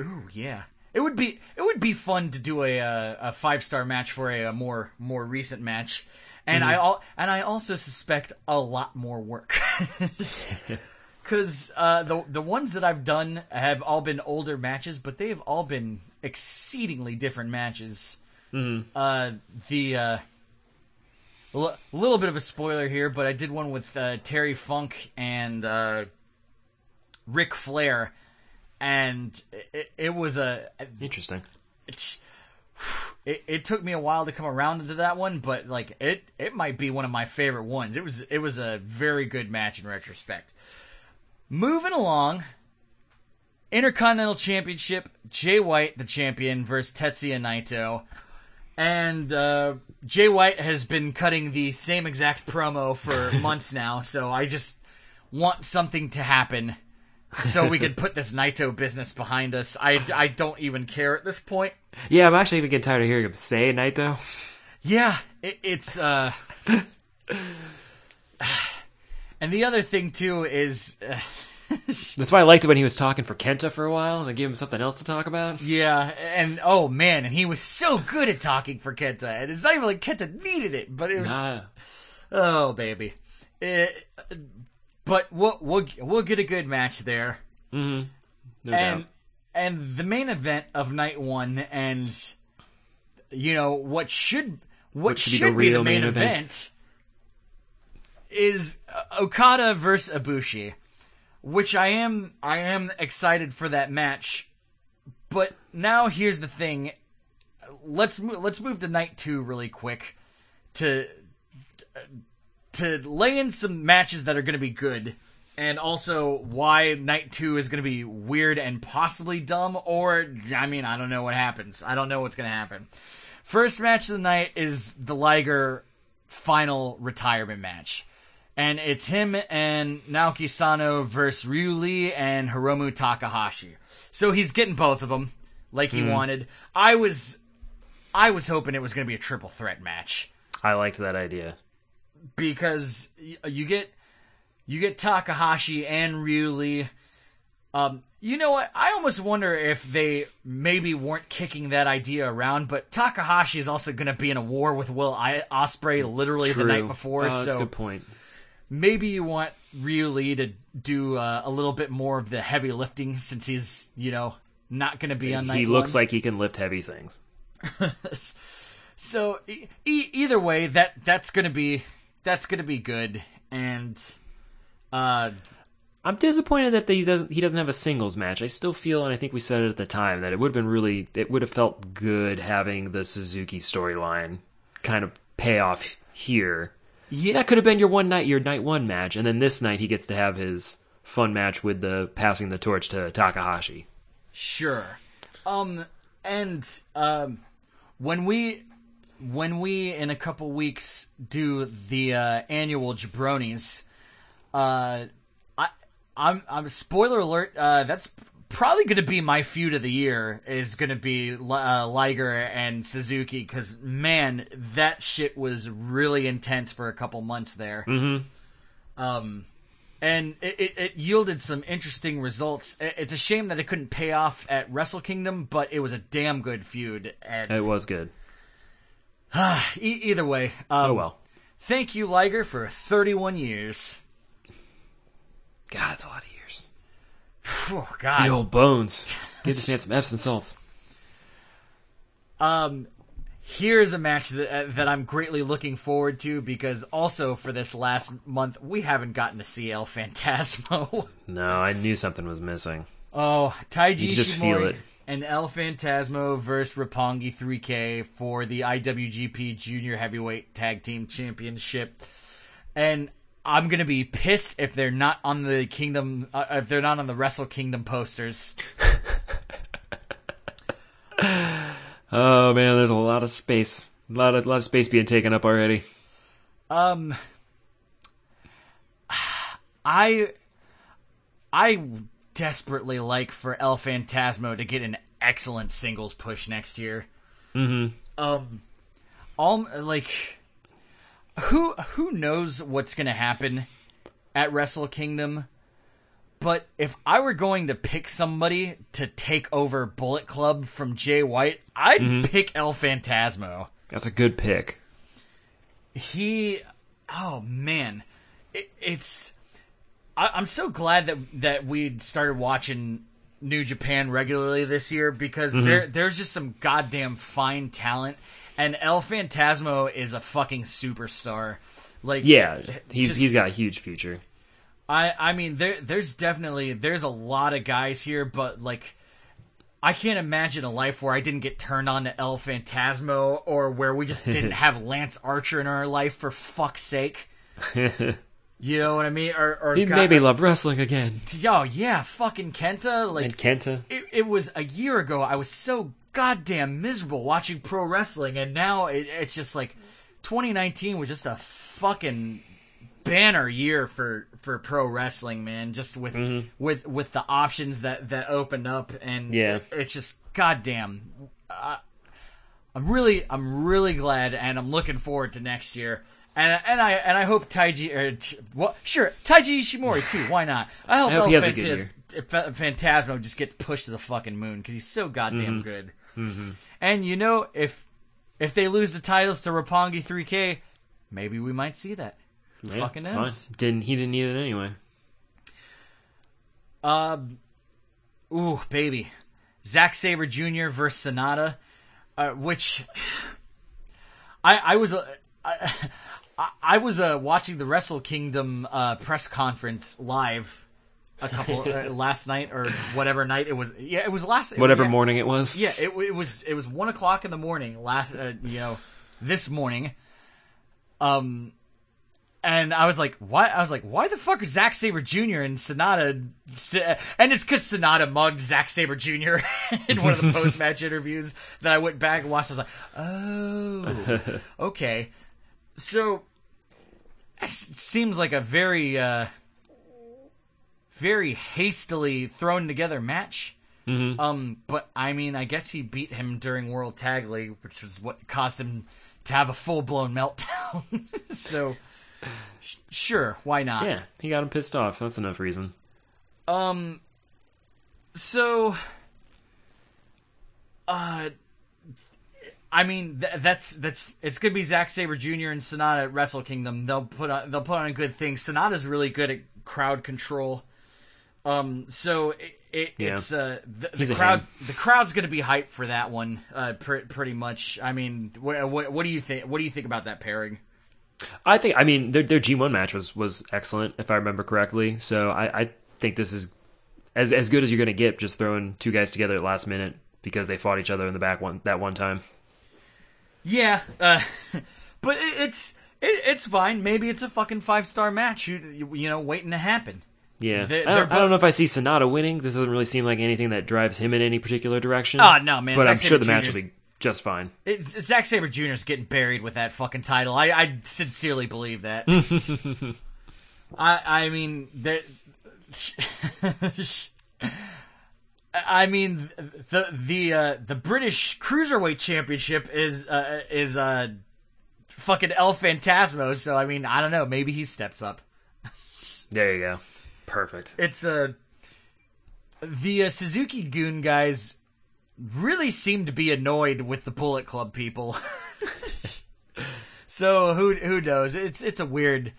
Ooh, yeah. It would be it would be fun to do a uh, a five star match for a, a more more recent match, and I al- and I also suspect a lot more work. Because uh, the the ones that I've done have all been older matches, but they have all been exceedingly different matches. Uh, the uh, a little bit of a spoiler here, but I did one with uh, Terry Funk and uh, Ric Flair, and it, it was a Interesting. it, it, it took me a while to come around to that one, but like it it might be one of my favorite ones. It was it was a very good match in retrospect. Moving along, Intercontinental Championship, Jay White the champion versus Tetsuya Naito. And uh, Jay White has been cutting the same exact promo for months now, so I just want something to happen so we could put this Naito business behind us. I, I don't even care at this point. Yeah, I'm actually even getting tired of hearing him say Naito. Yeah, it, it's uh And the other thing too is uh, That's why I liked it when he was talking for Kenta for a while, and they gave him something else to talk about. yeah, and oh man, and he was so good at talking for Kenta. And it's not even like Kenta needed it, but it was Nah. oh baby. It, but we'll we'll we'll get a good match there. Mm-hmm. No and doubt. and the main event of night one and you know what should what, should should, be the be, the main, main event, event. is Okada versus Ibushi, which I am I am excited for that match. But now here's the thing. Let's let's move to night 2 really quick to to lay in some matches that are going to be good and also why night 2 is going to be weird and possibly dumb or I mean I don't know what happens. I don't know what's going to happen. First match of the night is the Liger final retirement match. And it's him and Naoki Sano versus Ryu Lee and Hiromu Takahashi. So he's getting both of them like he wanted. I was I was hoping it was going to be a triple threat match. I liked that idea. because you get you get Takahashi and Ryu Lee. Um, you know what? I almost wonder if they maybe weren't kicking that idea around, but Takahashi is also going to be in a war with Will I- Ospreay literally True. the night before, Oh, that's a so good point. Maybe you want Ryu Lee to do uh, a little bit more of the heavy lifting since he's you know not going to be on night He looks one. like he can lift heavy things. So e- either way, that that's gonna be that's gonna be good, and uh, I'm disappointed that he doesn't he doesn't have a singles match. I still feel, and I think we said it at the time, that it would have been really it would have felt good having the Suzuki storyline kind of pay off here. Yeah, That could have been your one night, your night one match, and then this night he gets to have his fun match with the passing the torch to Takahashi. sure. Um, and um, when we when we in a couple weeks do the uh, annual Jabronis, uh, I I'm I'm spoiler alert. Uh, that's probably going to be my feud of the year. Is going to be uh, Liger and Suzuki because man, that shit was really intense for a couple months there. Mm-hmm. Um, and it, it, it yielded some interesting results. It's a shame that it couldn't pay off at Wrestle Kingdom, but it was a damn good feud. And It was good. either way, um, Oh well. Thank you, Liger, for 31 years. God, that's a lot of Oh, God. The old bones. Give this man some Epsom salts. Um, here's a match that uh, that I'm greatly looking forward to because also for this last month we haven't gotten to see El Fantasmo. No, I knew something was missing. oh, Taiji You can just feel Ishimori it. and El Fantasmo versus Roppongi 3K for the IWGP Junior Heavyweight Tag Team Championship, and I'm gonna be pissed if they're not on the Kingdom uh, if they're not on the Wrestle Kingdom posters. Oh man, there's a lot of space. A lot of lot of space being taken up already. Um, I I desperately like for El Fantasmo to get an excellent singles push next year. Mm-hmm. Um, all like who who knows what's gonna happen at Wrestle Kingdom. But if I were going to pick somebody to take over Bullet Club from Jay White, I'd mm-hmm. pick El Fantasmo That's a good pick. he oh man it, it's I, i'm so glad that that we started watching new japan regularly this year because mm-hmm. there there's just some goddamn fine talent and el fantasmo is a fucking superstar like Yeah, he's just- he's got a huge future. I I mean there there's definitely there's a lot of guys here, but like I can't imagine a life where I didn't get turned on to El Fantasmo or where we just didn't have Lance Archer in our life for fuck's sake. you know what I mean? Or or He God- made me love wrestling again. Yo, yeah, fucking Kenta. Like And Kenta. it, it was a year ago. I was so goddamn miserable watching pro wrestling, and now it, it's just like 2019 was just a fucking banner year for for pro wrestling, man. Just with with with the options that that opened up, and Yeah. it- it's just goddamn. Uh, I'm really I'm really glad, and I'm looking forward to next year. And, and I and I hope Taiji or t- well, sure Taiji Ishimori too. Why not? I hope, I hope El he has a good year. Fantasmo just gets pushed to the fucking moon because he's so goddamn Mm-hmm. good. And you know, if if they lose the titles to Roppongi 3K, maybe we might see that. Who Yeah, fucking knows? fine. Didn't he didn't need it anyway. Um, ooh, baby, Zack Sabre Jr. versus Sanada, uh, which I I was uh, I, I- I was uh, watching the Wrestle Kingdom uh, press conference live a couple uh, last night or whatever night it was. Yeah, it was last Whatever yeah. morning it was. Yeah, it, it was it was one o'clock in the morning last uh, you know this morning. Um, and I was like, why? I was like, why the fuck is Zack Sabre Jr. and Sanada? And it's because Sanada mugged Zack Sabre Jr. in one of the post match interviews that I went back and watched. I was like, oh, okay. So it seems like a very, uh, very hastily thrown together match. Um, but I mean, I guess he beat him during World Tag League, which was what caused him to have a full blown meltdown. so, sh- sure, why not? Yeah, he got him pissed off. That's enough reason. Um. So. Uh. I mean, th- that's that's it's gonna be Zack Sabre Jr. and Sanada at Wrestle Kingdom. They'll put on they'll put on a good thing. Sanada's really good at crowd control. Um. So it, it Yeah. it's uh the, the crowd the crowd's gonna be hyped for that one. Uh. Pr- pretty much. I mean, what, what what do you think? What do you think about that pairing? I think. I mean, their their G one match was was excellent, if I remember correctly. So I, I think this is as as good as you're gonna get, just throwing two guys together at last minute because they fought each other in the back one that one time. Yeah, uh, but it, it's it, it's fine. Maybe it's a fucking five star match. You you know waiting to happen. Yeah, They- I, don't, I don't know if I see Sanada winning. This doesn't really seem like anything that drives him in any particular direction. Oh, no, man. But Zack I'm sure the match Jr.'s will be just fine. It's, Zack Sabre Jr. is getting buried with that fucking title. I, I sincerely believe that. I I mean that. I mean the the uh, the British Cruiserweight Championship is uh, is uh fucking El Phantasmo. So I mean I don't know. Maybe he steps up. There you go. Perfect. it's uh, the uh, Suzuki-gun guys really seem to be annoyed with the Bullet Club people. so who who knows? It's it's a weird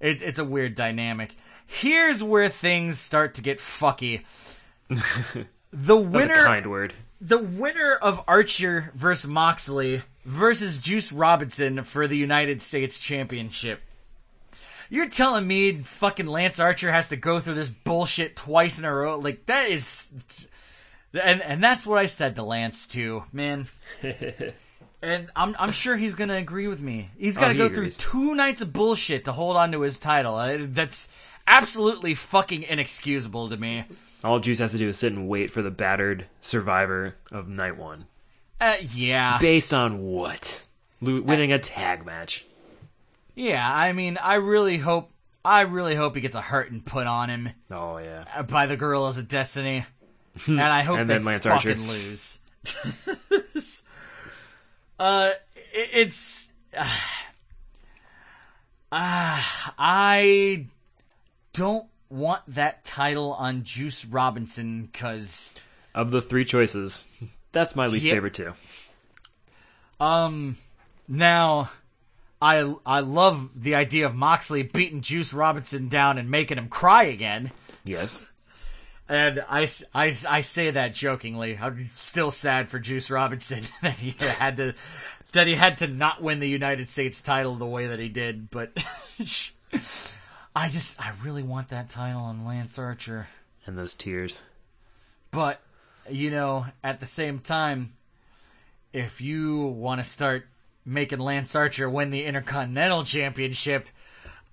it, it's a weird dynamic. Here's where things start to get fucky. The That's a winner kind word. the winner of Archer versus Moxley versus Juice Robinson for the United States Championship. You're telling me fucking Lance Archer has to go through this bullshit twice in a row? Like that is and and that's what I said to Lance too, man. and I'm I'm sure he's going to agree with me. He's got to Oh, he go agrees. through two nights of bullshit to hold on to his title. Uh, That's absolutely fucking inexcusable to me. All Juice has to do is sit and wait for the battered survivor of night one. Uh, yeah. Based on what? Lo- winning a tag match. Yeah, I mean, I really hope, I really hope he gets a hurting put on him Oh yeah. uh, by the Guerrillas of Destiny, and I hope And they Lance fucking Archer. lose. uh, it, it's, uh, I don't want that title on Juice Robinson because, Of the three choices, that's my least Yep. favorite too. um, now. I I love the idea of Moxley beating Juice Robinson down and making him cry again. Yes. And I, I, I say that jokingly. I'm still sad for Juice Robinson that he had to that he had to not win the United States title the way that he did. But I just I really want that title on Lance Archer. And those tears. But you know, at the same time, if you want to start making Lance Archer win the Intercontinental Championship,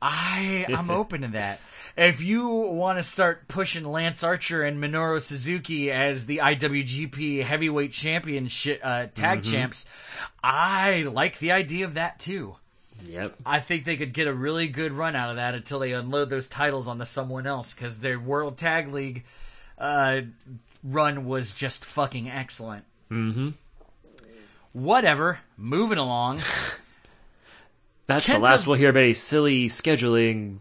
I I'm open to that. If you want to start pushing Lance Archer and Minoru Suzuki as the IWGP Heavyweight Championship uh, tag champs, I like the idea of that too. Yep. I think they could get a really good run out of that until they unload those titles onto someone else because their World Tag League uh, run was just fucking excellent. Mm-hmm. Whatever. Moving along. That's the last we'll hear of any silly scheduling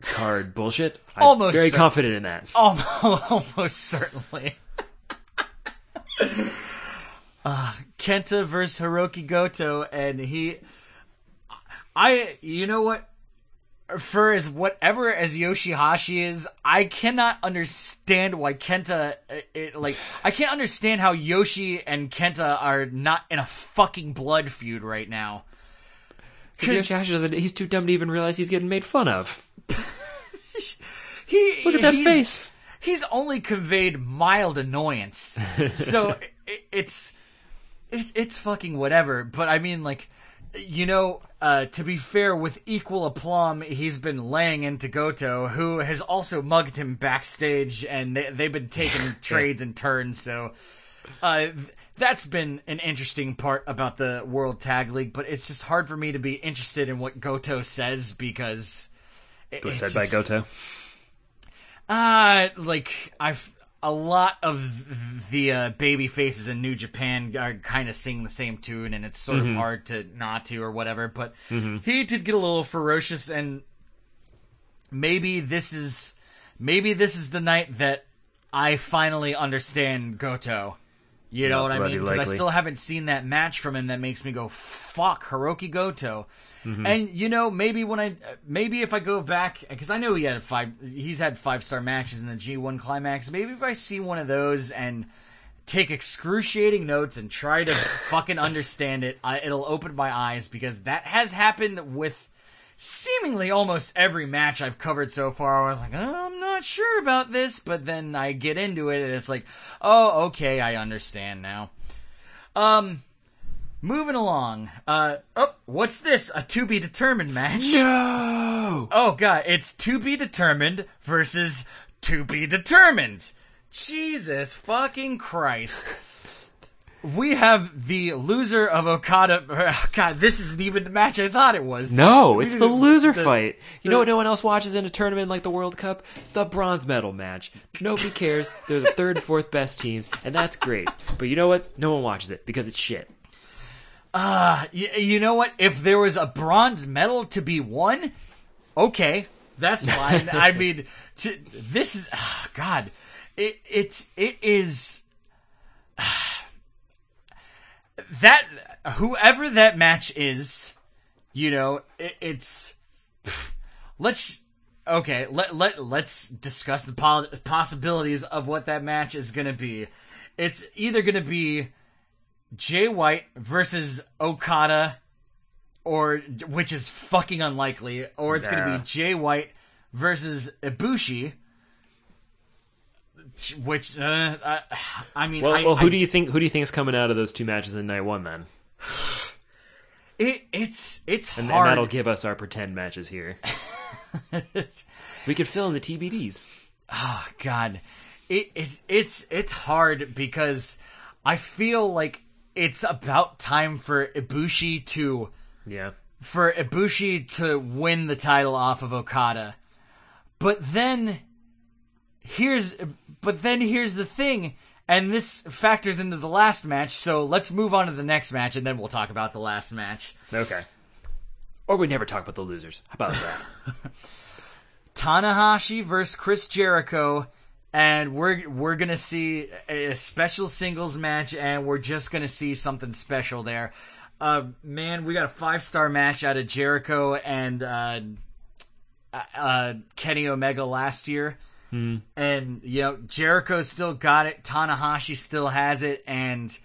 card bullshit. I'm Almost very cer- confident in that. Almost, almost certainly. uh, Kenta versus Hiroki Goto, and he, I, you know what? For as whatever as Yoshihashi is, I cannot understand why Kenta, uh, it, like, I can't understand how Yoshi and Kenta are not in a fucking blood feud right now. Because Yoshihashi doesn't. He's too dumb to even realize he's getting made fun of. He Look at that he's- face. He's only conveyed mild annoyance, so it, it's it, it's fucking whatever. But I mean, like, you know, uh, to be fair, with equal aplomb, he's been laying into Goto, who has also mugged him backstage, and they, they've been taking trades and turns. So uh, that's been an interesting part about the World Tag League. But it's just hard for me to be interested in what Goto says because. It was said by Goto. Uh, like I, a lot of the uh, baby faces in New Japan are kind of singing the same tune, and it's sort of hard to not to or whatever. But he did get a little ferocious, and maybe this is maybe this is the night that I finally understand Goto. You know what I mean? Because I still haven't seen that match from him that makes me go, "Fuck, Hiroki Goto." Mm-hmm. And you know, maybe when I, maybe if I go back, because I know he had five, he's had five star matches in the G1 climax. Maybe if I see one of those and take excruciating notes and try to fucking understand it, I, it'll open my eyes because that has happened with seemingly almost every match I've covered so far. I was like, oh, I'm not sure about this, but then I get into it and it's like, oh, okay, I understand now. Um, moving along. Uh, oh, what's this? A to be determined match? No. Oh god, it's to be determined versus to be determined. Jesus fucking Christ. We have the loser of Okada. God, this isn't even the match I thought it was. No, it's the loser the- fight. You know what no one else watches in a tournament like the World Cup? The bronze medal match. Nobody cares. They're the third and fourth best teams, and that's great. But you know what? No one watches it because it's shit. Y- you know what? If there was a bronze medal to be won, okay, that's fine. I mean, to, this is ah, God. It it's it is that whoever that match is, you know, it, it's let's okay let let let's discuss the pol- possibilities of what that match is going to be. It's either going to be Jay White versus Okada, or which is fucking unlikely, or it's going to be Jay White versus Ibushi. Which uh, I, I mean, Well, I, well, who I- do you think? Who do you think is coming out of those two matches in night one then? It, it's it's And, and that'll give us our pretend matches here. we could fill in the TBDs. oh God, it, it it's it's hard because I feel like it's about time for Ibushi to Yeah. for Ibushi to win the title off of Okada. But then here's but then here's the thing and this factors into the last match, so let's move on to the next match and then we'll talk about the last match. Okay. Or we never talk about the losers. How about that? Tanahashi versus Chris Jericho and we're we're going to see a special singles match and we're just going to see something special there. Uh man, we got a 5-star match out of Jericho and uh uh, Kenny Omega last year. And, you know, Jericho still got it. Tanahashi still has it. And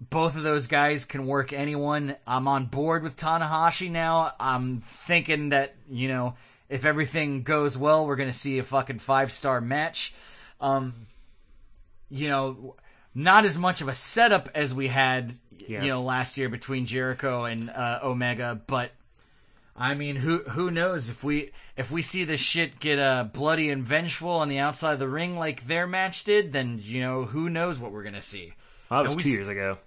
both of those guys can work anyone. I'm on board with Tanahashi now. I'm thinking that, you know, if everything goes well, we're going to see a fucking five star match. Um, you know, not as much of a setup as we had, Yeah. you know, last year between Jericho and uh, Omega, but I mean, who who knows if we if we see this shit get uh, bloody and vengeful on the outside of the ring like their match did, then you know who knows what we're gonna see. Well, that was two s- years ago.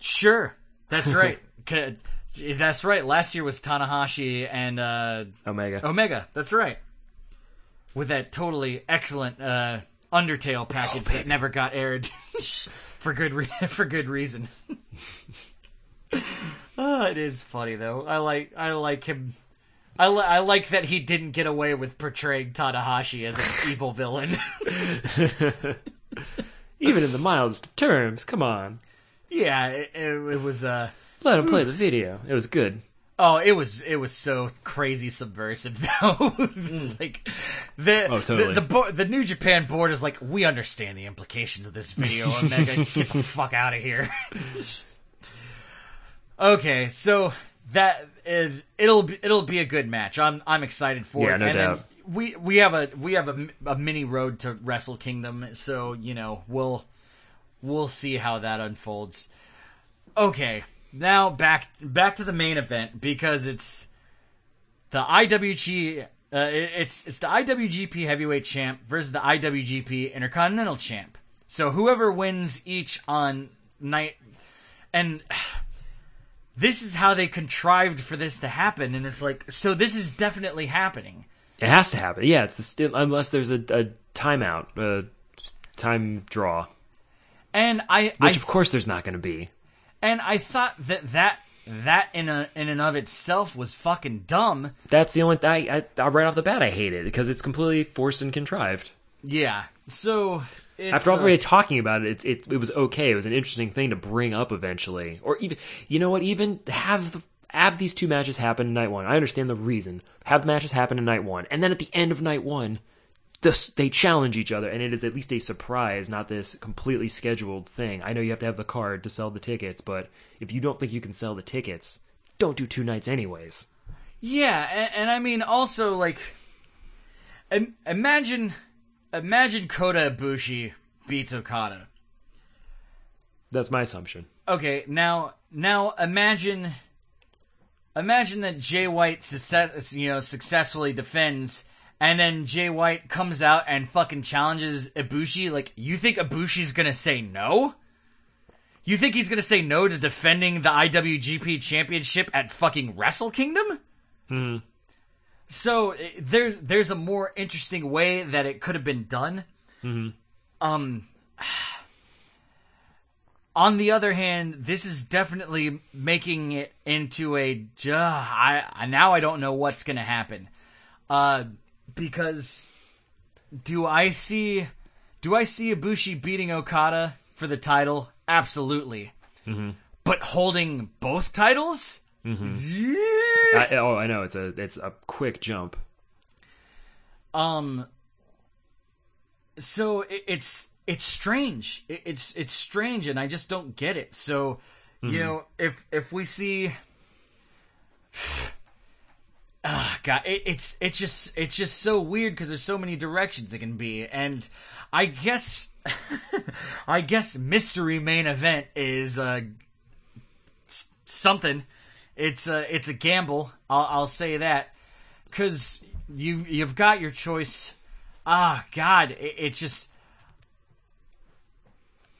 Sure, that's right. that's right. Last year was Tanahashi and uh, Omega. Omega. That's right. With that totally excellent uh, Undertale package that never got aired for good re- for good reasons. Oh, it is funny though. I like I like him. I, li- I like that he didn't get away with portraying Tanahashi as an evil villain. Even in the mildest of terms. Come on. yeah, it, it, it was uh Let him play hmm. the video. It was good. Oh, it was it was so crazy subversive though. Hmm. like the Oh, totally. the the, bo- the New Japan board is like, we understand the implications of this video, Omega. Get the fuck out of here. Okay, so that it, it'll be, it'll be a good match. I'm I'm excited for Yeah, it. no and then doubt. we we have a we have a, a mini road to Wrestle Kingdom, so you know we'll we'll see how that unfolds. Okay, now back back to the main event because it's the IWG. Uh, it- it's it's the IWGP Heavyweight Champ versus the IWGP Intercontinental Champ. So whoever wins each on night, and this is how they contrived for this to happen. And it's like, so this is definitely happening. It has to happen. Yeah, it's the st- unless there's a, a timeout, a time draw, And I, which I of course there's not going to be. and I thought that that that in a in and of itself was fucking dumb. That's the only thing. I, I, right off the bat, I hate it because it's completely forced and contrived. Yeah. So it's, After uh, already talking about it, it's, it, it was okay. It was an interesting thing to bring up eventually, or even you know what, even have the, have these two matches happen in night one. I understand the reason. Have the matches happen in night one, and then at the end of night one, this they challenge each other, and it is at least a surprise, not this completely scheduled thing. I know you have to have the card to sell the tickets, but if you don't think you can sell the tickets, don't do two nights anyways. Yeah, and, and I mean also like, im- imagine, imagine Kota Ibushi beats Okada. That's my assumption. Okay, now now imagine, imagine that Jay White success, you know successfully defends, and then Jay White comes out and fucking challenges Ibushi. Like, you think Ibushi's gonna say no? You think he's gonna say no to defending the IWGP Championship at fucking Wrestle Kingdom? Hmm. So eh, there's there's a more interesting way that it could have been done. Um. On the other hand, this is definitely making it into a. Uh, I I- now I don't know what's gonna happen, uh, because do I see do I see Ibushi beating Okada for the title? Absolutely, but holding both titles. Yeah. I, oh, I know it's a it's a quick jump. Um. So it, it's it's strange. It, it's it's strange, and I just don't get it. So, you know, if if we see, ah, God, it, it's it's just it's just so weird because there's so many directions it can be, and I guess, I guess mystery main event is uh something. It's a it's a gamble. I'll I'll say that because you you've got your choice. Ah, God, it, it just.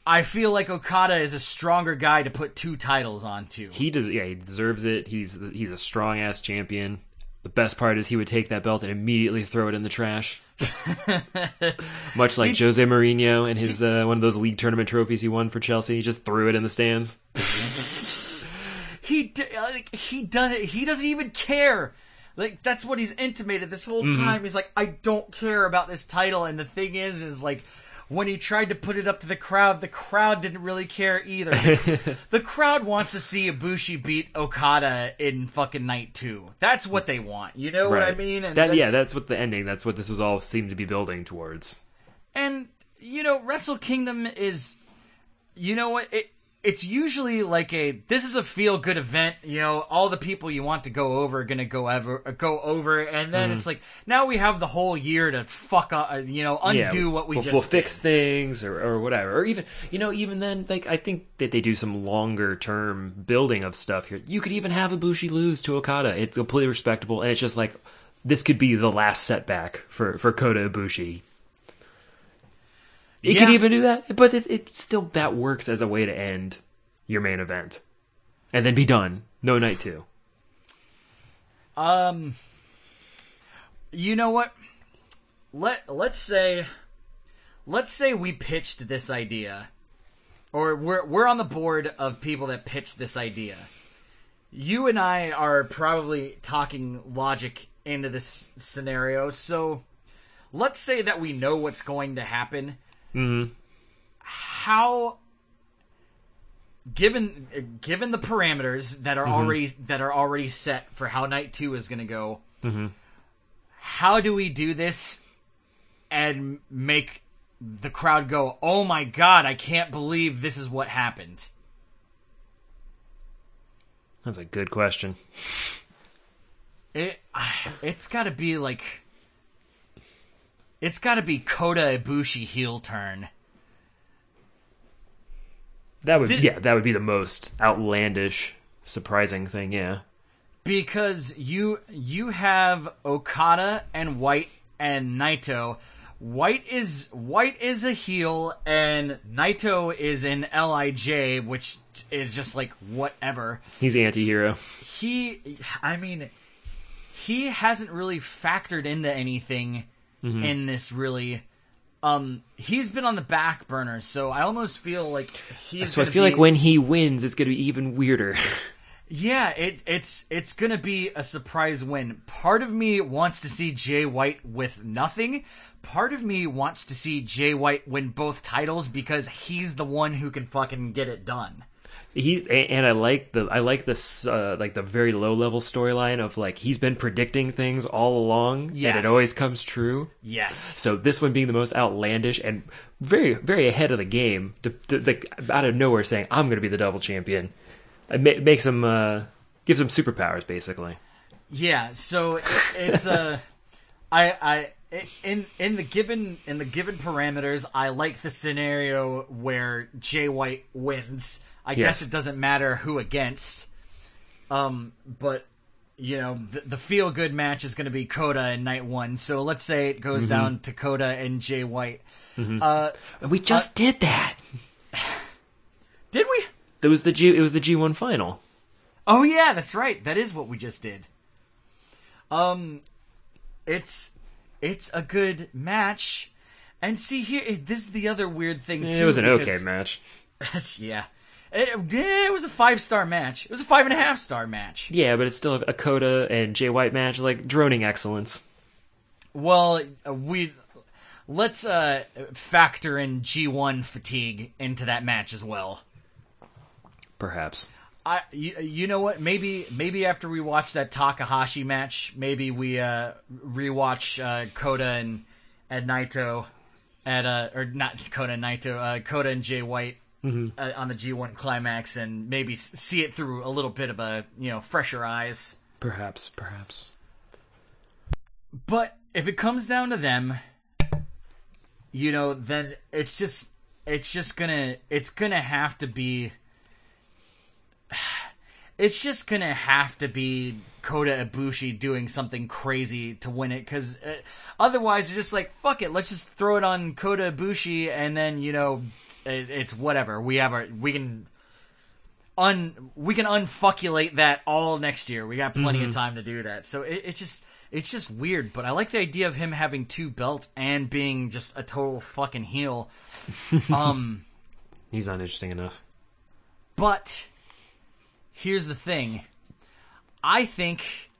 I feel like Okada is a stronger guy to put two titles onto. He does, yeah, he deserves it. He's he's a strong ass champion. The best part is he would take that belt and immediately throw it in the trash, much like Jose Mourinho and his uh, one of those league tournament trophies he won for Chelsea. He just threw it in the stands. he like he doesn't he doesn't even care. Like that's what he's intimated this whole Mm-hmm. time. He's like, I don't care about this title. And the thing is, is like when he tried to put it up to the crowd, the crowd didn't really care either. The, crowd wants to see Ibushi beat Okada in fucking night two. That's what they want. You know what I mean? And that yeah, that's what the ending. That's what this was all seemed to be building towards. And you know, Wrestle Kingdom is, you know what? It it's usually like a this is a feel good event. You know, all the people you want to go over are gonna go ever go over, and then it's like now we have the whole year to fuck up. uh, You know, undo yeah, what we we'll, just we'll fix things or, or whatever or even you know even then like i think that they do some longer term building of stuff here you could even have ibushi lose to okada it's completely respectable and it's just like this could be the last setback for for kota ibushi it could Yeah. even do that but it, it still that works as a way to end your main event and then be done no night two Um, you know what? Let let's say, let's say we pitched this idea, or we're we're on the board of people that pitched this idea. You and I are probably talking logic into this scenario, so let's say that we know what's going to happen. Mhm. How given given the parameters that are already that are already set for how night 2 is going to go how do we do this and make the crowd go oh my god i can't believe this is what happened that's a good question. It it's got to be like it's got to be Kota Ibushi heel turn that would Did- yeah that would be the most outlandish surprising thing yeah because you you have Okada and White and Naito. White is White is a heel and Naito is an LIJ, which is just like whatever. he's anti-hero He, I mean, he hasn't really factored into anything in this really. um, he's been on the back burner, so I almost feel like he's. So I feel be- like when he wins, it's going to be even weirder. Yeah, it, it's it's gonna be a surprise win. Part of me wants to see Jay White with nothing. Part of me wants to see Jay White win both titles because he's the one who can fucking get it done. He and I like the I like this uh, like the very low level storyline of like he's been predicting things all along and it always comes true. Yes. So this one being the most outlandish and very very ahead of the game, to, to, like out of nowhere saying I'm going to be the double champion, it ma- makes him uh, gives him superpowers basically. Yeah, so it, it's uh, I I in in the given in the given parameters, I like the scenario where Jay White wins. I guess it doesn't matter who against. Um, but you know the, the feel good match is going to be Kota in night one. So let's say it goes down to Kota and Jay White. Uh, And we just did that. did we? That was the G. It was the G one final. Oh yeah, that's right. That is what we just did. Um, it's it's a good match, and see here, this is the other weird thing too. it was an okay match. yeah, it, yeah, it was a five star match. It was a five and a half star match. Yeah, but it's still a Kota and Jay White match, like droning excellence. Well, we let's uh factor in G one fatigue into that match as well. Perhaps. I you, you know what? Maybe maybe after we watch that Takahashi match, maybe we uh rewatch uh Kota and and Naito at uh or not Kota and Naito, uh Kota and Jay White uh, on the G1 climax and maybe see it through a little bit of a, you know, fresher eyes. Perhaps. Perhaps. But if it comes down to them, you know, then it's just it's just gonna it's gonna have to be it's just gonna have to be Kota Ibushi doing something crazy to win it because uh, otherwise you're just like fuck it let's just throw it on Kota Ibushi and then you know it, it's whatever we have our we can un we can unfuckulate that all next year. We got plenty of time to do that. So it, it's just it's just weird, but I like the idea of him having two belts and being just a total fucking heel. um, He's not interesting enough. but here's the thing. I think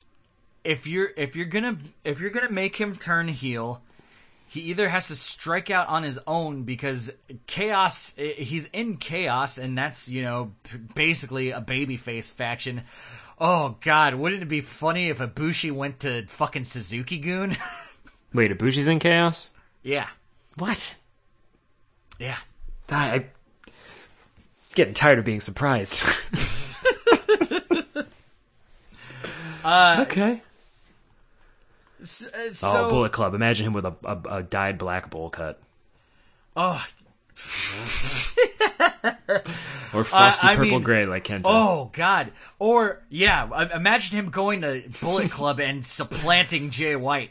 if you're if you're gonna if you're gonna make him turn heel, he either has to strike out on his own because chaos he's in chaos and that's you know basically a babyface faction oh god wouldn't it be funny if Ibushi went to fucking Suzuki-gun Wait, Ibushi's in chaos? yeah What? yeah I, I getting tired of being surprised. uh, okay. Uh, oh, Bullet Club. Imagine him with a, a, a dyed black bowl cut. oh Or frosty I purple mean- gray like Kenta. Oh God! Or yeah, imagine him going to Bullet Club and supplanting Jay White.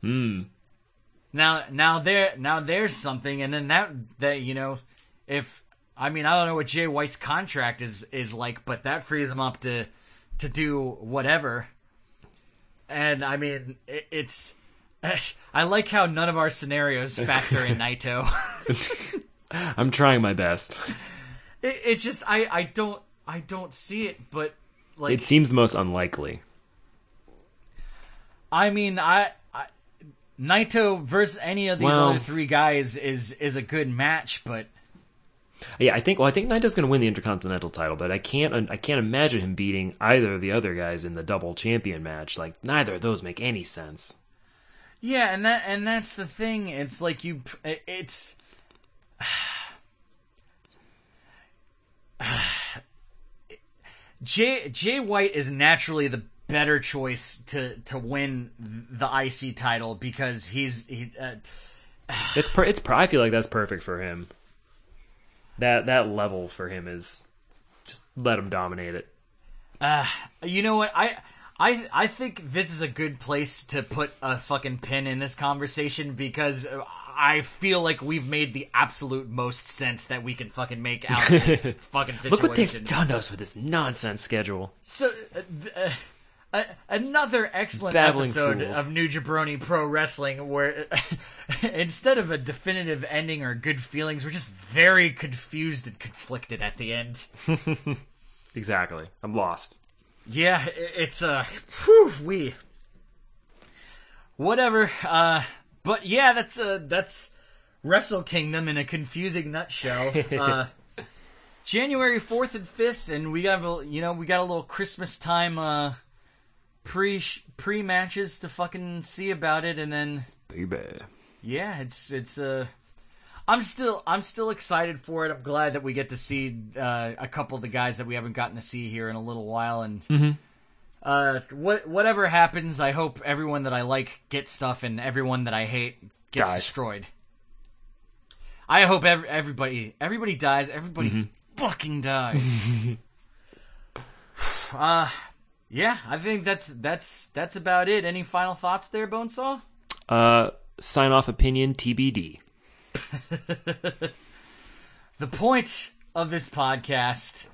Hmm. Now, now there, now there's something, and then that that you know, if I mean I don't know what Jay White's contract is is like, but that frees him up to to do whatever. And I mean, it, it's. I like how none of our scenarios factor in Naito. I'm trying my best. it, it's just I I don't I don't see it, but like It seems the most unlikely. I mean, I, I Naito versus any of these Well- other three guys is is a good match, but Yeah, I think. Well, I think Naito's going to win the Intercontinental title, but I can't. I can't imagine him beating either of the other guys in the double champion match. Like neither of those make any sense. yeah, and that and that's the thing. It's like you, it's. Jay Jay White is naturally the better choice to to win the IC title because he's he. Uh, It's. Per, it's. I feel like that's perfect for him. That that level for him is just let him dominate it. You know what? I I I think this is a good place to put a fucking pin in this conversation because I feel like we've made the absolute most sense that we can fucking make out of this fucking situation. Look what they've done to us with this nonsense schedule. So, uh, uh, A- another excellent Babbling episode fools. of New Jabroni Pro Wrestling where instead of a definitive ending or good feelings, we're just very confused and conflicted at the end. Exactly. I'm lost. Yeah, it's uh whew, we whatever. Uh but yeah, that's uh that's Wrestle Kingdom in a confusing nutshell. uh January 4th and 5th and we got a you know, we got a little Christmas time uh pre pre matches to fucking see about it and then Baby. yeah, it's it's uh I'm still I'm still excited for it. I'm glad that we get to see uh, a couple of the guys that we haven't gotten to see here in a little while and uh what whatever happens, I hope everyone that I like gets stuff and everyone that I hate gets Dies. destroyed. I hope ev- everybody everybody dies, everybody fucking dies. uh yeah, I think that's that's that's about it. Any final thoughts there, Bonesaw? Uh, sign off opinion TBD. The point of this podcast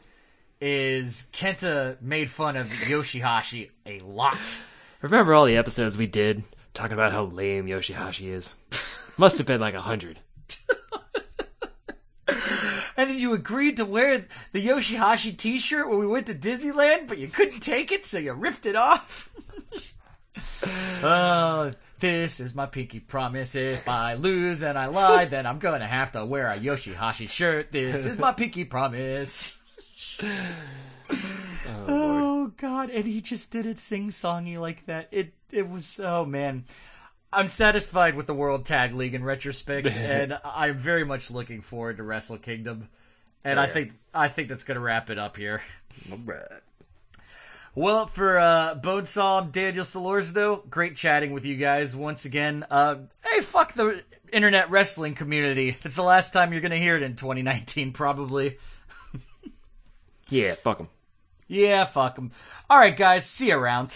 is Kenta made fun of Yoshihashi a lot. Remember all the episodes we did talking about how lame Yoshihashi is? Must have been like a hundred. And then you agreed to wear the Yoshihashi t shirt when we went to Disneyland, but you couldn't take it, so you ripped it off. Oh, this is my pinky promise. If I lose and I lie, then I'm gonna have to wear a Yoshihashi shirt. This is my pinky promise. Oh, oh, God! And he just did it sing-songy like that. It it was oh man. I'm satisfied with the World Tag League in retrospect, and I'm very much looking forward to Wrestle Kingdom. And I think I think that's gonna wrap it up here. All right. Well, for uh, Bonesaw, I'm Daniel Solorzano. Great chatting with you guys once again. Uh, hey, fuck the internet wrestling community. It's the last time you're gonna hear it in 2019, probably. Yeah, fuck them. Yeah, fuck them. All right, guys. See you around.